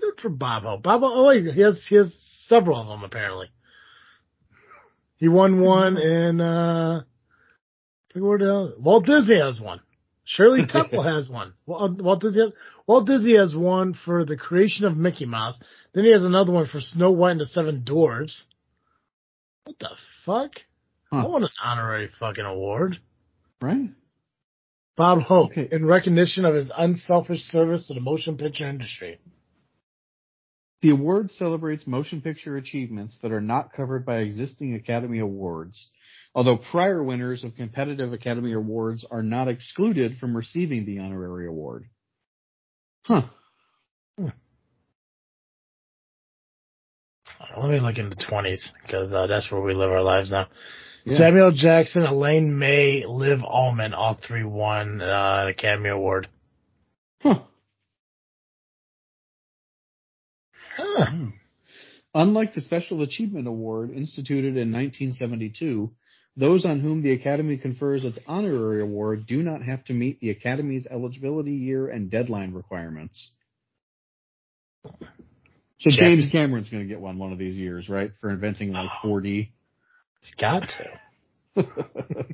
Good for Bob Hope. Bob Hope, oh he has, he has several of them apparently. He won one in, uh, where the hell, Walt Disney has one. Shirley Temple has one. Walt, Walt Disney, Walt Disney has one for the creation of Mickey Mouse. Then he has another one for Snow White and the Seven Dwarfs. What the fuck? I want an honorary fucking award. Right? Bob Hope, Okay. in recognition of his unselfish service to the motion picture industry. The award celebrates motion picture achievements that are not covered by existing Academy Awards, although prior winners of competitive Academy Awards are not excluded from receiving the honorary award. Huh. Let me look into twenties because uh, that's where we live our lives now. Yeah. Samuel Jackson, Elaine May, Liv Ullmann, all three won uh, an Academy Award. Huh. Huh. Unlike the Special Achievement Award instituted in 1972, those on whom the Academy confers its honorary award do not have to meet the Academy's eligibility year and deadline requirements. So Check. James Cameron's going to get one one of these years, right? For inventing like 4D. He's got to.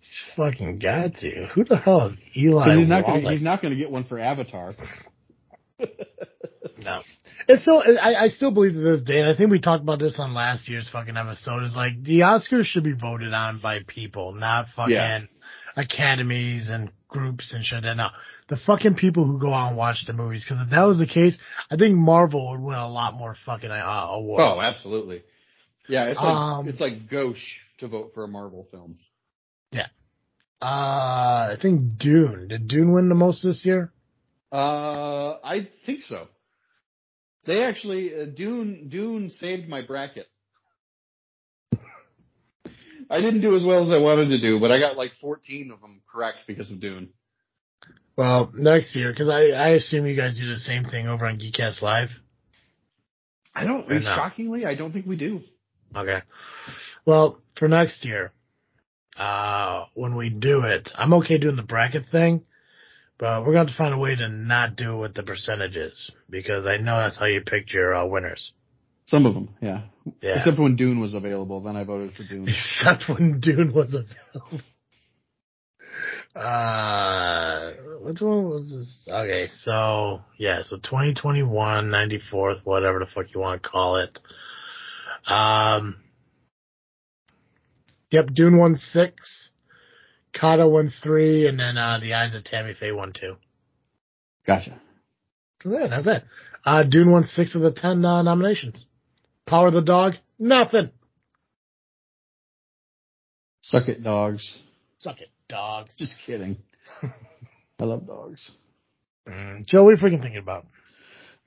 He's fucking got to. Who the hell is Eli he's not to, he's not going to get one for Avatar. It's still, I, I still believe to this day, and I think we talked about this on last year's fucking episode, is like, the Oscars should be voted on by people, not fucking Yeah. academies and groups and shit. And No, the fucking people who go out and watch the movies, because if that was the case, I think Marvel would win a lot more fucking uh, awards. Oh, absolutely. Yeah, it's like Um, it's like gauche to vote for a Marvel film. Yeah. Uh, I think Dune. Did Dune win the most this year? Uh, I think so. They actually uh, Dune Dune saved my bracket. I didn't do as well as I wanted to do, but I got like 14 of them correct because of Dune. Well, next year, because I, I assume you guys do the same thing over on Geekcast Live. I don't. Or no? Shockingly, I don't think we do. Okay. Well, for next year, uh, when we do it, I'm okay doing the bracket thing, but we're going to have to find a way to not do it with the percentages because I know that's how you picked your uh, winners. Some of them, yeah. Yeah. Except when Dune was available, then I voted for Dune. Except when Dune was available. Uh, which one was this? Okay, so, yeah, so 2021, 94th, whatever the fuck you want to call it. Um, yep, Dune won six, CODA won three, and then, uh, The Eyes of Tammy Faye won two. Gotcha. So yeah, that's it. Uh, Dune won six of the ten, uh, nominations. Power of the Dog, nothing. Suck it, dogs. Suck it, dogs. Just kidding. I love dogs. Mm, Joe, what are you freaking thinking about?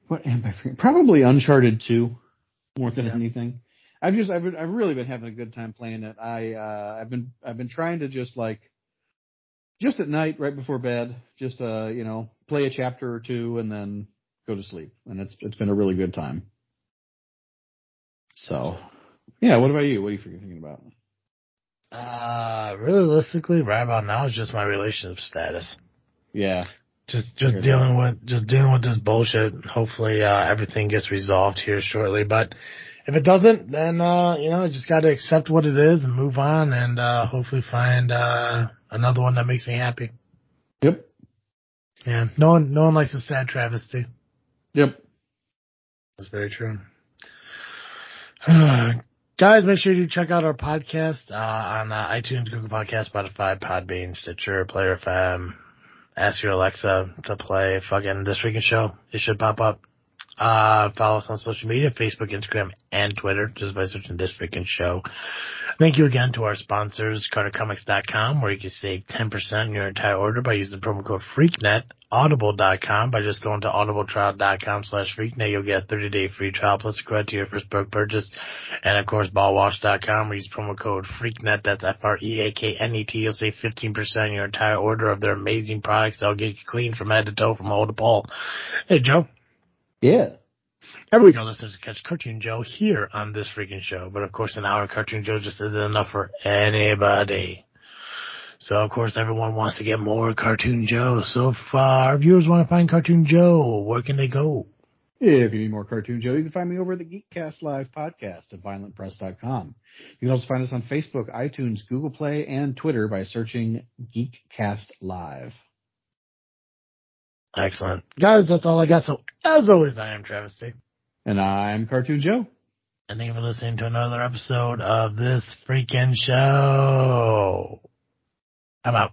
What am I forgetting? Probably Uncharted 2 more than Yeah. anything. I've just I've been, I've really been having a good time playing it. I uh I've been I've been trying to just like just at night right before bed, just uh you know, play a chapter or two and then go to sleep. And it's it's been a really good time. So, yeah, what about you? What are you thinking about? Uh, realistically, right about now is just my relationship status. Yeah. Just just Good. dealing with just dealing with this bullshit. Hopefully uh, everything gets resolved here shortly. But if it doesn't, then uh, you know, just got to accept what it is and move on, and uh, hopefully find uh, another one that makes me happy. Yep. Yeah, no one no one likes a sad travesty. Yep. That's very true. Guys, make sure you check out our podcast uh, on uh, iTunes, Google Podcast, Spotify, Podbean, Stitcher, Player FM. Ask your Alexa to play fucking This Freaking Show. It should pop up. Uh, follow us on social media, Facebook, Instagram, and Twitter, just by searching This Freaking Show. Thank you again to our sponsors, CarterComics.com, where you can save 10% on your entire order by using the promo code FreakNet. Audible.com by just going to audibletrial.com slash freaknet. You'll get a 30 day free trial plus a credit to your first book purchase. And of course, ballwash.com where you use promo code freaknet. That's F-R-E-A-K-N-E-T. You'll save 15% on your entire order of their amazing products. They'll get you clean from head to toe, from hole to pole. Hey, Joe. Yeah. Every week our listeners can catch Cartoon Joe here on this freaking show. But of course, an hour Cartoon Joe just isn't enough for anybody. So of course everyone wants to get more Cartoon Joe. So if uh, our viewers want to find Cartoon Joe, where can they go? If you need more Cartoon Joe, you can find me over at the Geekcast Live podcast at violentpress.com. You can also find us on Facebook, iTunes, Google Play, and Twitter by searching Geekcast Live. Excellent. Guys, that's all I got. So as always, I am Travis T. And I'm Cartoon Joe. And thank you for listening to another episode of this freaking show. I'm out.